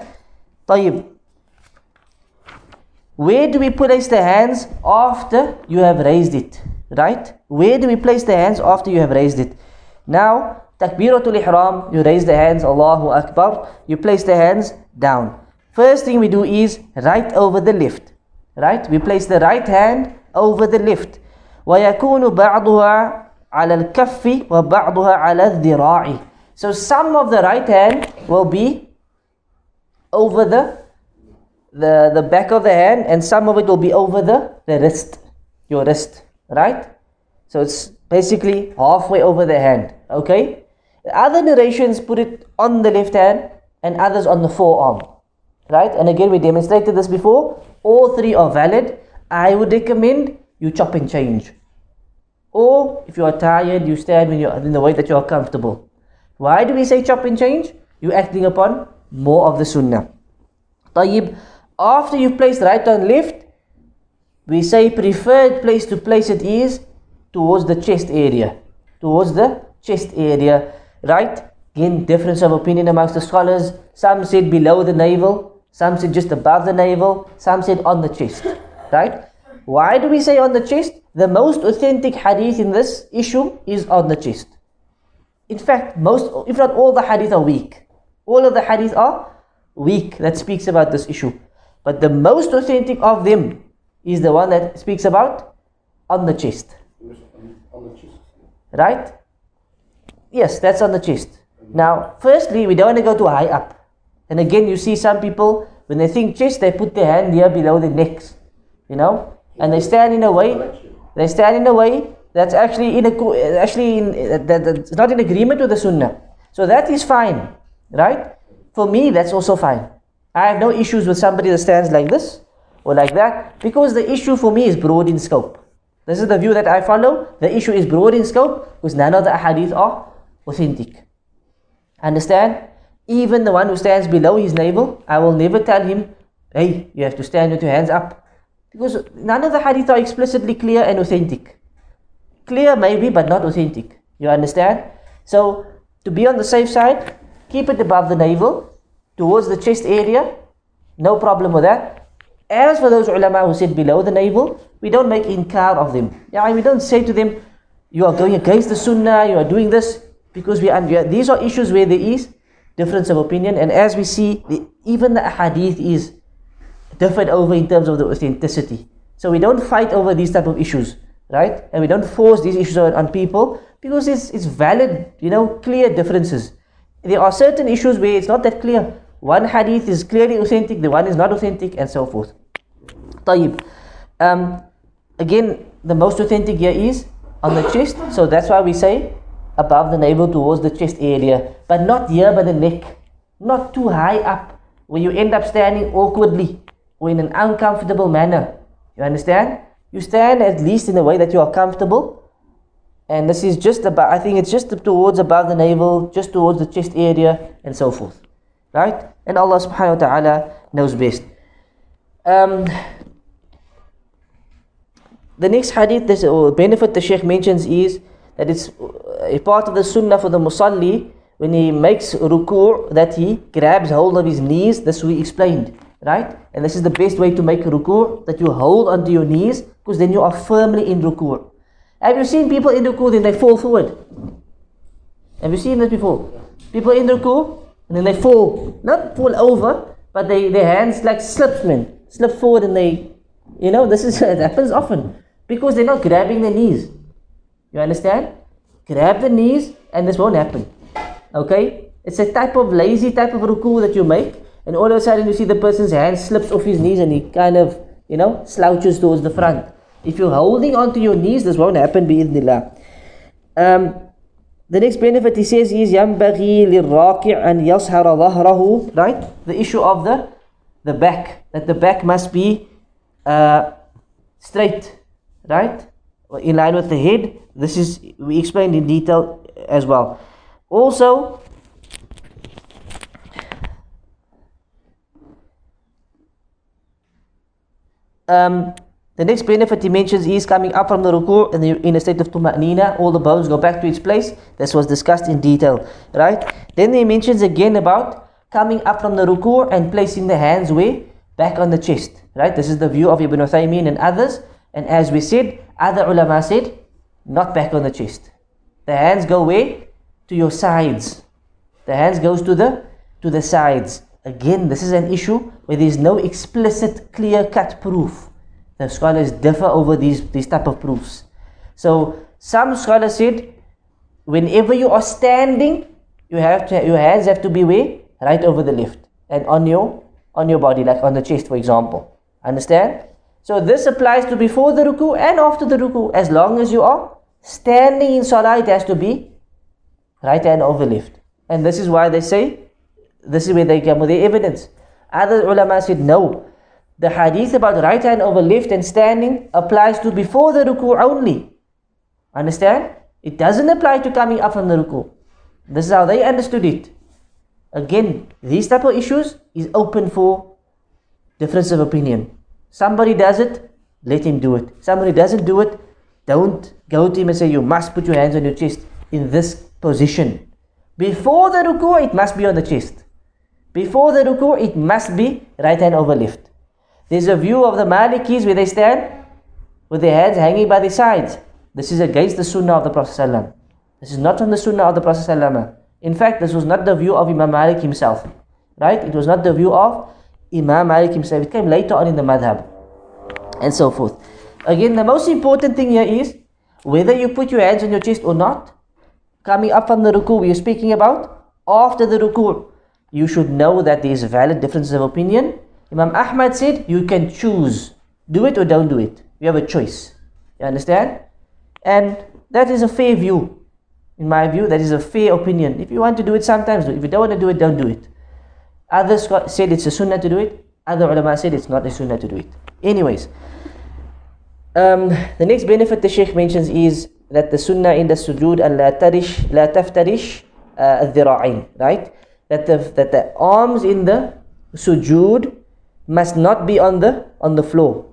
Tayyib. Where do we place the hands after you have raised it? Right? Where do we place the hands after you have raised it? Now, Takbiratul Ihram, you raise the hands, Allahu Akbar, you place the hands down. First thing we do is right over the left. Right? We place the right hand over the left. ويكون بعضها على الكف وبعضها على الذراع. So some of the right hand will be over the the, the back of the hand and some of it will be over the, the wrist, your wrist, right? So it's basically halfway over the hand, okay? Other narrations put it on the left hand and others on the forearm, right? And again, we demonstrated this before. All three are valid. I would recommend you chop and change. Or if you are tired, you stand when you're in the way that you are comfortable. Why do we say chop and change? You're acting upon more of the sunnah. Tayyib, after you've placed right and left, we say preferred place to place it is towards the chest area. Towards the chest area, right? Again, difference of opinion amongst the scholars. Some said below the navel, some said just above the navel, some said on the chest, right? Why do we say on the chest? The most authentic hadith in this issue is on the chest. in fact, most, if not all the hadith are weak. All of the hadith are weak that speaks about this issue. But the most authentic of them is the one that speaks about on the chest. Right? Yes, that's on the chest. Now, firstly, we don't want to go too high up. And again, you see some people, when they think chest, they put their hand here below their necks. You know? And they stand in a way, they stand in a way that's actually in a actually in, that, that's not in agreement with the sunnah. So that is fine. Right? For me, that's also fine. I have no issues with somebody that stands like this or like that because the issue for me is broad in scope. This is the view that I follow. The issue is broad in scope because none of the hadith are authentic. Understand? Even the one who stands below his navel, I will never tell him, hey, you have to stand with your hands up. Because none of the hadith are explicitly clear and authentic. Clear maybe, but not authentic. You understand? So, to be on the safe side, keep it above the navel, towards the chest area, no problem with that. As for those ulama who sit below the navel, we don't make inkar of them. Yeah, we don't say to them, you are going against the sunnah, you are doing this, because we, are, these are issues where there is difference of opinion, and as we see, the, even the hadith is differed over in terms of the authenticity. So we don't fight over these type of issues, right? And we don't force these issues on, on people because it's, it's valid, you know, clear differences. There are certain issues where it's not that clear. One hadith is clearly authentic, the one is not authentic, and so forth. Tayyib. Um, again, the most authentic here is on the chest, so that's why we say above the navel towards the chest area, but not here by the neck, not too high up, where you end up standing awkwardly or in an uncomfortable manner. You understand? You stand at least in a way that you are comfortable. And this is just about, I think it's just towards above the navel, just towards the chest area, and so forth. Right? And Allah subhanahu wa ta'ala knows best. Um, the next hadith, this or benefit the Sheikh mentions is that it's a part of the sunnah for the musalli when he makes ruku' that he grabs hold of his knees. This we explained, right? And this is the best way to make ruku' that you hold onto your knees because then you are firmly in ruku'. Have you seen people in ruku' then they fall forward? Have you seen that before? People in ruku' and then they fall, not fall over, but they their hands like slips, man, slip forward and they, you know, this is it happens often because they're not grabbing their knees. You understand? Grab the knees and this won't happen. Okay? It's a type of lazy type of ruku that you make, and all of a sudden you see the person's hand slips off his knees and he kind of, you know, slouches towards the front. If you're holding onto your knees, this won't happen bi'idhnillah. Um, the next benefit he says is ينبغي للراكع أن يصهر ظهره right the issue of the the back that the back must be uh, straight right in line with the head this is we explained in detail as well also um, the next benefit he mentions is coming up from the ruku' in, in a state of tuma'nina. All the bones go back to its place. This was discussed in detail, right? Then he mentions again about coming up from the ruku' and placing the hands where? Back on the chest, right? This is the view of Ibn Uthaymeen and others. And as we said, other ulama said, not back on the chest. The hands go where? To your sides. The hands goes to the to the sides. Again, this is an issue where there is no explicit, clear-cut proof the scholars differ over these, these type of proofs. So some scholars said, whenever you are standing, you have to your hands have to be where right over the left and on your on your body, like on the chest, for example. Understand? So this applies to before the ruku and after the ruku. As long as you are standing in salah, it has to be right hand over left. And this is why they say this is where they come with the evidence. Other ulama said no the hadith about right hand over left and standing applies to before the ruku only. Understand? It doesn't apply to coming up from the ruku. This is how they understood it. Again, these type of issues is open for difference of opinion. Somebody does it, let him do it. Somebody doesn't do it, don't go to him and say you must put your hands on your chest in this position. Before the ruku, it must be on the chest. Before the ruku, it must be right hand over left. There's a view of the Malikis where they stand with their hands hanging by their sides. This is against the Sunnah of the Prophet. This is not from the Sunnah of the Prophet ﷺ. In fact, this was not the view of Imam Malik himself. Right? It was not the view of Imam Malik himself. It came later on in the madhab. And so forth. Again, the most important thing here is whether you put your hands on your chest or not, coming up from the ruku we are speaking about, after the ruku, you should know that there is valid differences of opinion. Imam Ahmad said you can choose, do it or don't do it. You have a choice. You understand? And that is a fair view. In my view, that is a fair opinion. If you want to do it, sometimes. If you don't want to do it, don't do it. Others said it's a sunnah to do it. Other ulama said it's not a sunnah to do it. Anyways, um, the next benefit the Sheikh mentions is that the sunnah in the sujood and la tarish, la taftarish uh, right? That the, that the arms in the sujood must not be on the on the floor.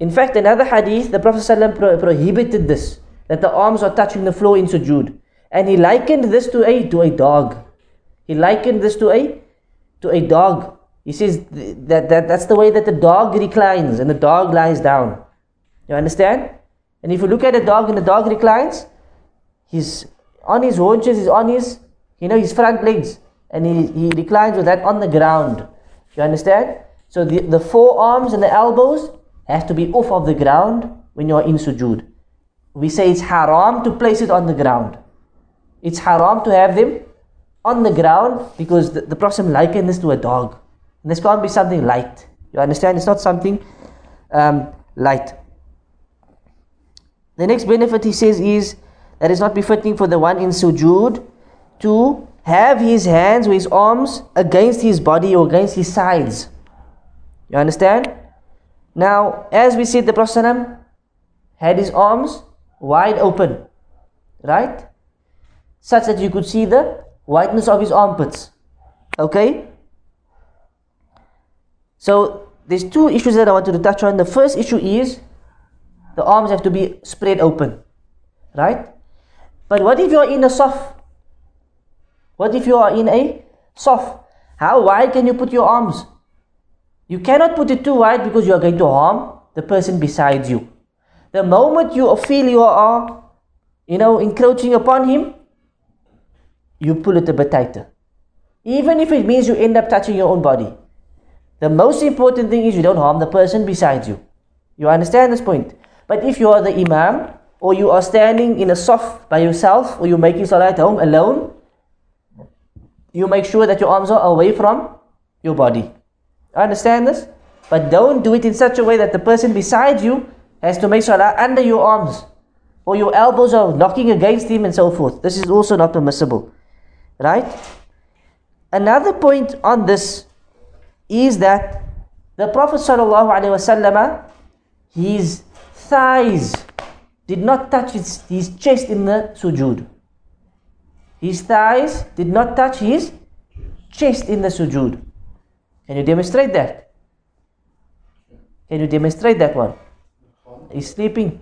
In fact, another hadith, the Prophet ﷺ pro- prohibited this, that the arms are touching the floor in sujood. And he likened this to a to a dog. He likened this to a to a dog. He says that, that that's the way that the dog reclines and the dog lies down. You understand? And if you look at a dog and the dog reclines, he's on his haunches, he's on his, you know, his front legs. And he, he reclines with that on the ground. You understand? So the, the forearms and the elbows have to be off of the ground when you are in sujood. We say it's haram to place it on the ground. It's haram to have them on the ground because the, the Prophet likened this to a dog. And this can't be something light. You understand? It's not something um, light. The next benefit he says is that it's not befitting for the one in sujood to have his hands or his arms against his body or against his sides. You understand? Now, as we said, the Prophet had his arms wide open, right? Such that you could see the whiteness of his armpits. Okay? So, there's two issues that I wanted to touch on. The first issue is the arms have to be spread open, right? But what if you are in a saf? What if you are in a saf? How wide can you put your arms? You cannot put it too wide because you are going to harm the person beside you. The moment you feel you are, you know, encroaching upon him, you pull it a bit tighter. Even if it means you end up touching your own body. The most important thing is you don't harm the person beside you. You understand this point? But if you are the imam, or you are standing in a saf by yourself, or you're making salah at home alone, you make sure that your arms are away from your body. I Understand this? But don't do it in such a way that the person beside you has to make salah under your arms, or your elbows are knocking against him, and so forth. This is also not permissible. Right? Another point on this is that the Prophet ﷺ, his thighs did not touch his, his chest in the sujood. His thighs did not touch his chest in the sujood. Can you demonstrate that? Can you demonstrate that one? He's sleeping.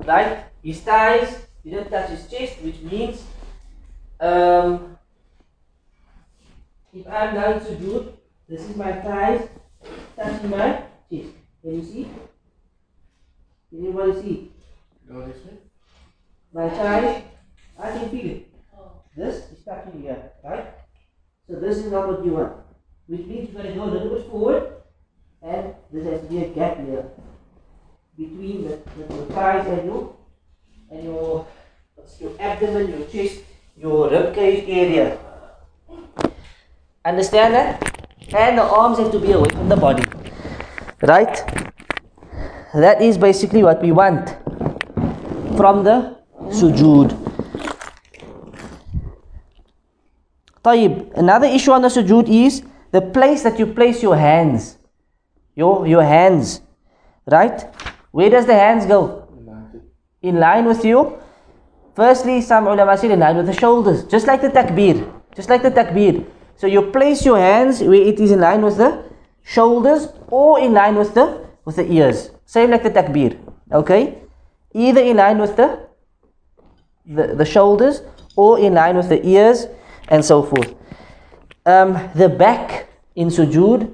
Right? His thighs didn't touch his chest, which means um, if I'm going to do this is my thighs touching my chest. Can you see? Can anybody see? No, this way. My thighs, I can feel it. This is touching here, right? So this is not what you want. Which means you're going to go a little bit forward and there has to be a gap here between the, the, your thighs and your and your your abdomen, your chest, your rib cage area. Understand that? And the arms have to be away from the body. Right? That is basically what we want from the sujood. Tayyib, another issue on the sujood is the place that you place your hands. Your, your hands. Right? Where does the hands go? In line with you? Firstly, some ulama in line with the shoulders. Just like the takbir. Just like the takbir. So you place your hands where it is in line with the shoulders or in line with the with the ears. Same like the takbir. Okay? Either in line with the the, the shoulders or in line with the ears and so forth. Um, the back in sujood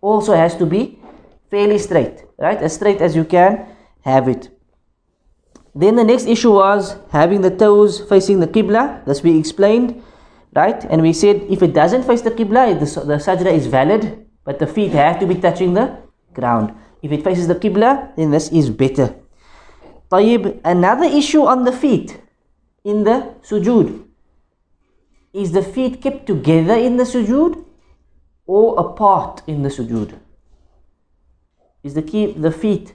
also has to be fairly straight, right? As straight as you can have it. Then the next issue was having the toes facing the Qibla, This we explained, right? And we said if it doesn't face the Qibla, the, the sajda is valid, but the feet have to be touching the ground. If it faces the Qibla, then this is better. Tayyib, another issue on the feet in the sujood. Is the feet kept together in the sujood or apart in the sujood? Is the, key, the feet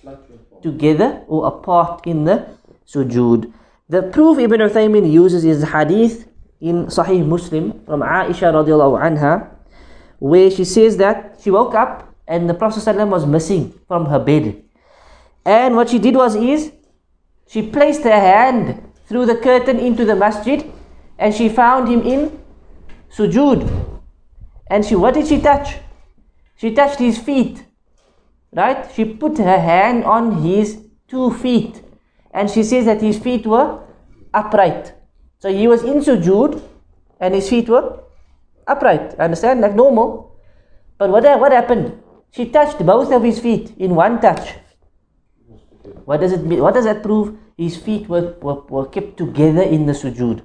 slightly together or apart in the sujood? The proof Ibn Uthaymin uses is hadith in Sahih Muslim from Aisha radiallahu anha where she says that she woke up and the Prophet was missing from her bed. And what she did was is she placed her hand through the curtain into the masjid and she found him in sujood. And she what did she touch? She touched his feet. Right? She put her hand on his two feet. And she says that his feet were upright. So he was in sujood and his feet were upright. Understand? Like normal. But what, what happened? She touched both of his feet in one touch. What does it mean? What does that prove? His feet were, were, were kept together in the sujood.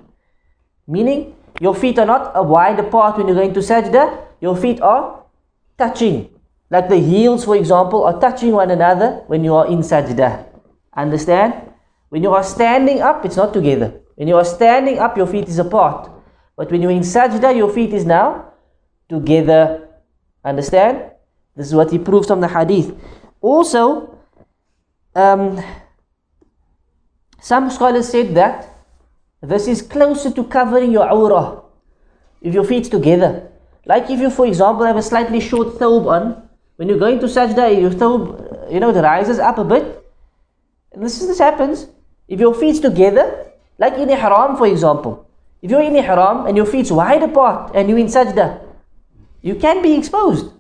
Meaning, your feet are not a wide apart when you're going to sajda, your feet are touching. Like the heels, for example, are touching one another when you are in sajda. Understand? When you are standing up, it's not together. When you are standing up, your feet is apart. But when you're in sajda, your feet is now together. Understand? This is what he proves from the hadith. Also, um, some scholars said that this is closer to covering your aurah if your feet together. Like if you, for example, have a slightly short thobe on, when you're going to sajda, your thobe, you know, it rises up a bit. And this, this happens. If your feet's together, like in ihram, for example, if you're in ihram and your feet's wide apart and you're in sajda, you can be exposed.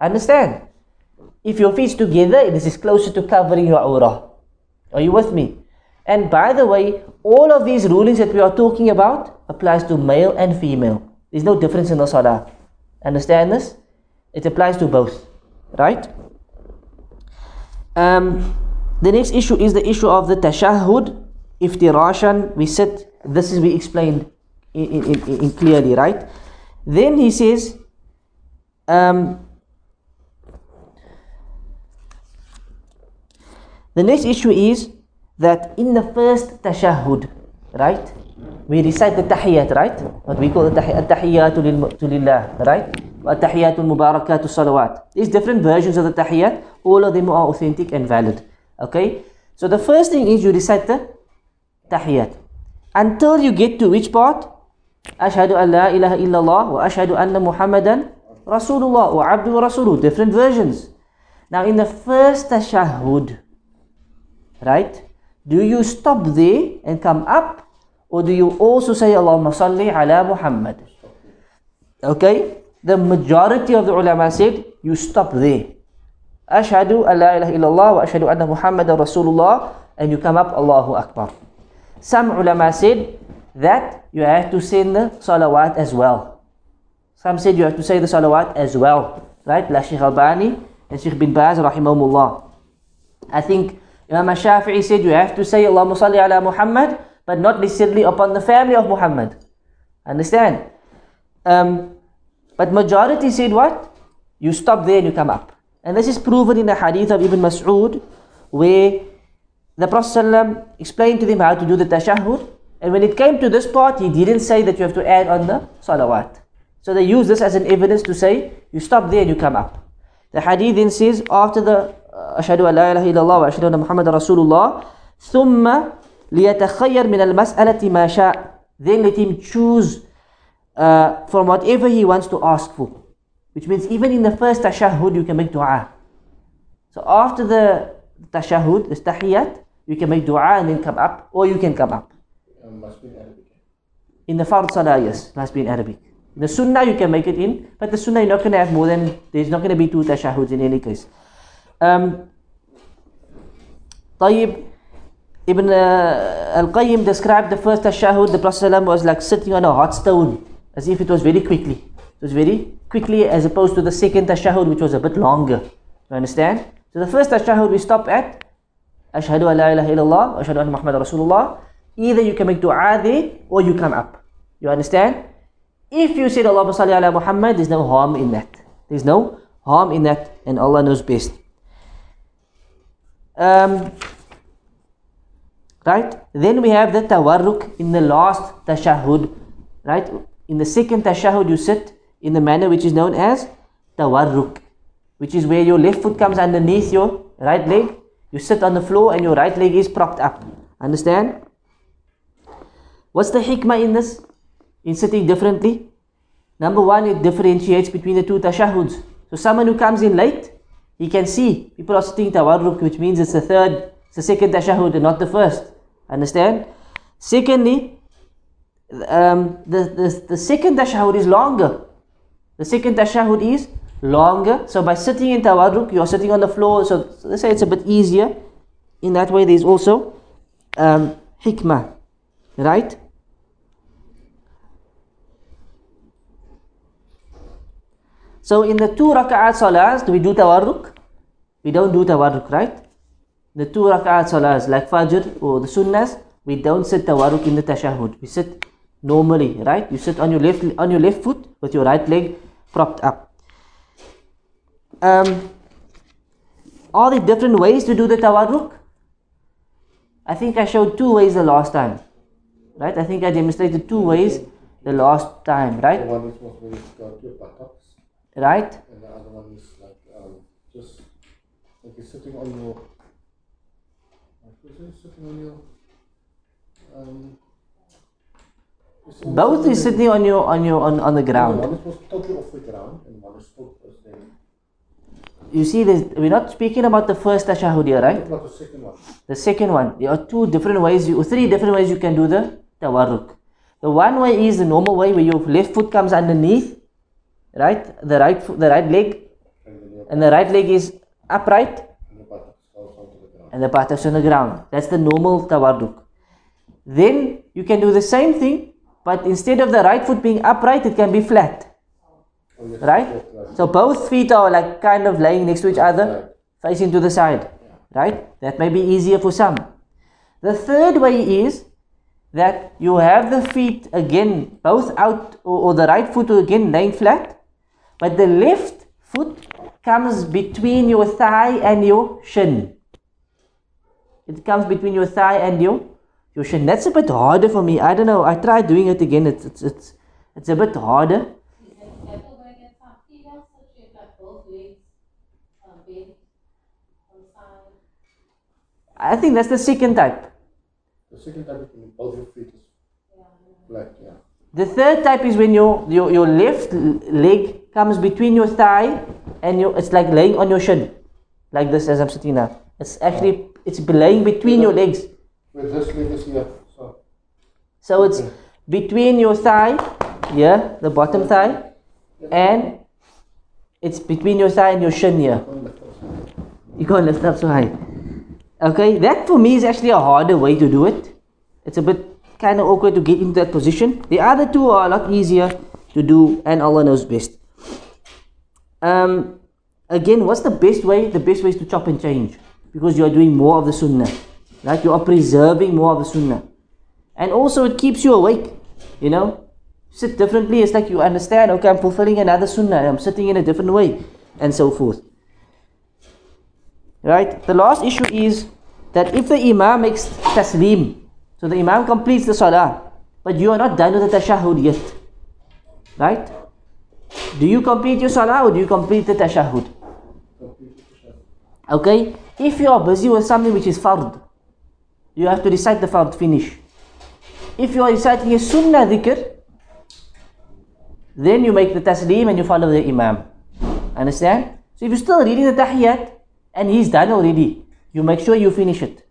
Understand? If your feet's together, this is closer to covering your aurah. Are you with me? And by the way, all of these rulings that we are talking about applies to male and female. There's no difference in the salah. Understand this? It applies to both. Right? Um, the next issue is the issue of the tashahhud. Iftirashan, we said, this is we explained in, in, in, clearly, right? Then he says, um, the next issue is that in the first tashahhud, right? We recite the tahiyyat, right? What we call the tahiyyatu lillah, right? Mubarakatu salawat. There's different versions of the tahiyyat. All of them are authentic and valid. Okay? So the first thing is you recite the tahiyyat. Until you get to which part? Ashhadu an la ilaha illallah wa ashhadu anna muhammadan rasulullah wa abdu rasuluh. Different versions. Now in the first tashahhud, right? Do you stop there and come up? Or do you also say Allahumma salli ala Muhammad? Okay? The majority of the ulama said you stop there. Ashhadu an la ilaha illallah wa ashhadu anna Muhammadan Rasulullah and you come up Allahu Akbar. Some ulama said that you have to say the salawat as well. Some said you have to say the salawat as well. Right? La Sheikh Albani and Sheikh bin Baz rahimahumullah. I think Imam Shafi'i said you have to say Allahumma salli ala Muhammad, but not necessarily upon the family of Muhammad. Understand? Um, but majority said what? You stop there and you come up. And this is proven in the hadith of Ibn Mas'ud, where the Prophet ﷺ explained to them how to do the tashahhud. And when it came to this part, he didn't say that you have to add on the salawat. So they use this as an evidence to say, you stop there and you come up. The hadith then says, after the أشهد أن لا إله إلا الله وأشهد أن محمد رسول الله ثم ليتخير من المسألة ما شاء then let him choose uh, from whatever he wants to ask for which means even in the first tashahhud you can make dua so after the tashahhud the tahiyyat you can make dua and then come up or you can come up Um, must be in Arabic. in the fard salah yes must be in Arabic in the sunnah you can make it in but the sunnah you're not going to have more than there's not going to be two tashahhuds in any case um, طيب Ibn uh, Al-Qayyim described the first tashahud, the Prophet ﷺ was like sitting on a hot stone, as if it was very quickly. It was very quickly as opposed to the second tashahud, which was a bit longer. You understand? So the first tashahud we stop at Ashhadu an la ilaha illallah, Ashhadu anna Muhammad Rasulullah. Either you can make dua there or you come up. You understand? If you said Allahumma salli ala Muhammad, there's no harm in that. There's no harm in that, and Allah knows best. Um, right? Then we have the tawarruk in the last tashahud. Right? In the second tashahud, you sit in the manner which is known as tawarruk, which is where your left foot comes underneath your right leg. You sit on the floor and your right leg is propped up. Understand? What's the hikmah in this? In sitting differently? Number one, it differentiates between the two tashahuds. So someone who comes in late, he can see people are sitting tawarruk, which means it's the third, it's the second tashahud and not the first. Understand? Secondly, um, the, the, the second tashahud is longer. The second tashahud is longer. So by sitting in tawarruk, you are sitting on the floor. So let's say it's a bit easier. In that way, there's also um, hikmah, right? So in the two rak'at salahs, do we do tawarruk? We don't do tawarruk, right? The two rak'at salahs, like Fajr or the sunnahs, we don't sit tawarruk in the tashahud. We sit normally, right? You sit on your left on your left foot with your right leg propped up. Um, are there different ways to do the tawarruk? I think I showed two ways the last time, right? I think I demonstrated two ways the last time, The right? one is really got your buttocks, Right? and the other one is like um, just like you're sitting on your. Like you're sitting on your. Um, Both is sitting on your on your on, on the ground. One is totally off the ground, and one is. You see, we're not speaking about the first tashahud here, right? Not the second one. The second one, there are two different ways, you, three different ways you can do the tawarruk. The one way is the normal way where your left foot comes underneath, right? The right foot, the right leg, And then your and the right leg is upright, and the buttocks goes onto the ground. and the buttocks on the ground. That's the normal tawarruk. Then you can do the same thing, but instead of the right foot being upright, it can be flat, right? So both feet are like kind of laying next to each other, facing to the side, right? That may be easier for some. The third way is that you have the feet again both out, or, or the right foot again laying flat, but the left foot comes between your thigh and your shin. It comes between your thigh and your your shin. That's a bit harder for me. I don't know. I tried doing it again. It's it's it's, it's a bit harder. Is it better going at some females such as like both legs bent on the side? I think that's the second type. The second you can both your feet is flat, yeah. The third type is when your, your, your left leg comes between your thigh and your, it's like laying on your shin. Like this as I'm sitting now. It's actually, it's laying between your legs. Where this here, so. So it's between your thigh, yeah, the bottom thigh, and it's between your thigh and your shin here. on the first side. You can't lift up so high. Okay, that for me is actually a harder way to do it. It's a bit kind of awkward to get into that position. The other two are a lot easier to do, and Allah knows best. Um, again, what's the best way? The best way is to chop and change because you are doing more of the sunnah. Right? You are preserving more of the sunnah. And also, it keeps you awake. You know, sit differently. It's like you understand, okay, I'm fulfilling another sunnah, I'm sitting in a different way, and so forth. Right? The last issue is that if the Imam makes taslim, so the Imam completes the salah, but you are not done with the tashahud yet. Right? Do you complete your salah or do you complete the tashahud? Okay? If you are busy with something which is fard, you have to recite the fard, finish. If you are reciting a sunnah dhikr, then you make the taslim and you follow the imam. Understand? So if you're still reading the tahiyyat and he's done already, you make sure you finish it.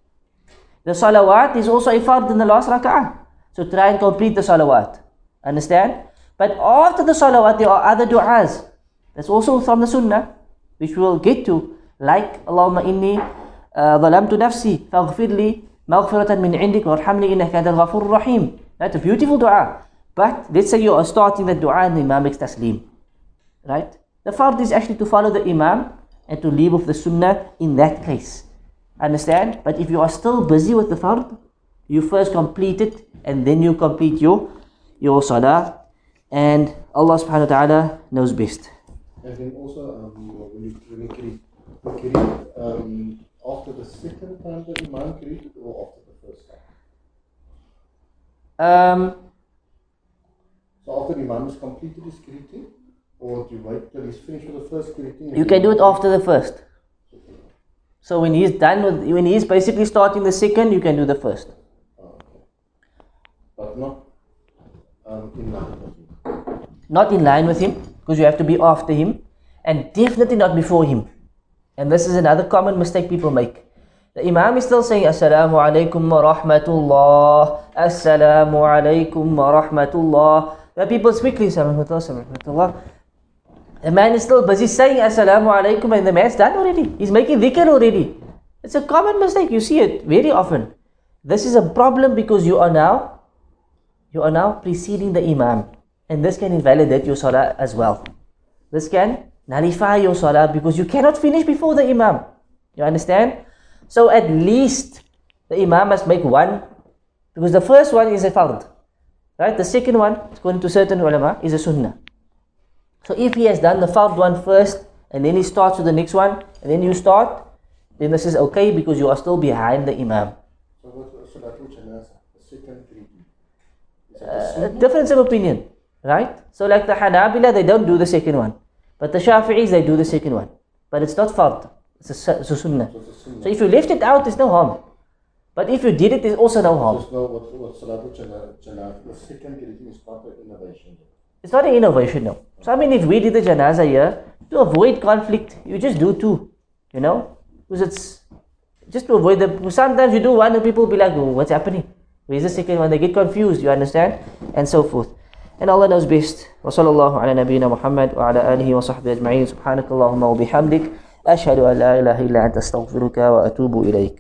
The salawat is also a fard in the last rak'ah. So try and complete the salawat. Understand? But after the salawat, there are other du'as. That's also from the sunnah, which we'll get to. Like, Allahumma inni uh, ظلمت نفسي فاغفر لي Maghfiratan min indik warhamni innaka antal ghafur rahim. That's a beautiful dua. But let's say you are starting the dua and the Imam makes taslim. Right? The fard is actually to follow the Imam and to leave off the sunnah in that place. Understand? But if you are still busy with the fard, you first complete it and then you complete your your salah and Allah subhanahu wa ta'ala knows best. And then also um, when you, when you carry, carry um, after the second time that the Imam created or after the first time? Um, So after the Imam has completed his greeting, or do you wait till he's finished with the first creating? you can do it after the first. So when he's done with, when he's basically starting the second, you can do the first. Oh, okay. But not um, in line with him. Not in line with him, because you have to be after him, and definitely not before him. And this is another common mistake people make. The Imam is still saying Assalamu alaikum wa rahmatullah, Assalamu alaikum wa rahmatullah. The people quickly say "Rahmatullah. The man is still busy saying Assalamu alaikum and the man's done already. He's making dhikr already. It's a common mistake. You see it very often. This is a problem because you are now you are now preceding the Imam. And this can invalidate your salah as well. This can nullify your salah because you cannot finish before the Imam. You understand? So at least the Imam must make one because the first one is a fard. Right? The second one, according to certain ulama, is a sunnah. So if he has done the fard one first and then he starts with the next one and then you start, then this is okay because you are still behind the Imam. So what so that which Janazah, the second greeting. Is that Uh, difference of opinion, right? So like the Hanabila, they don't do the second one. But the Shafi'is, they do the second one. But it's not fard. It's a, it's a sunnah. So it's a sunnah. So if you left it out, there's no harm. But if you did it, there's also no harm. There's no what what Salatul Janazah, the second greeting is not an innovation. It's not an innovation, no. So I mean, if we did the janazah here, to avoid conflict, you just do two, you know? Because it's just to avoid the. Sometimes you do one and people will be like, oh, what's happening? Where's the second one? They get confused, you understand? And so forth. And Allah knows best. Wa sallallahu ala nabiyyina Muhammad wa ala alihi wa sahbihi ajma'in. Subhanakallahumma wa bihamdik. Ashhadu an la ilaha illa anta astaghfiruka wa atubu ilayk.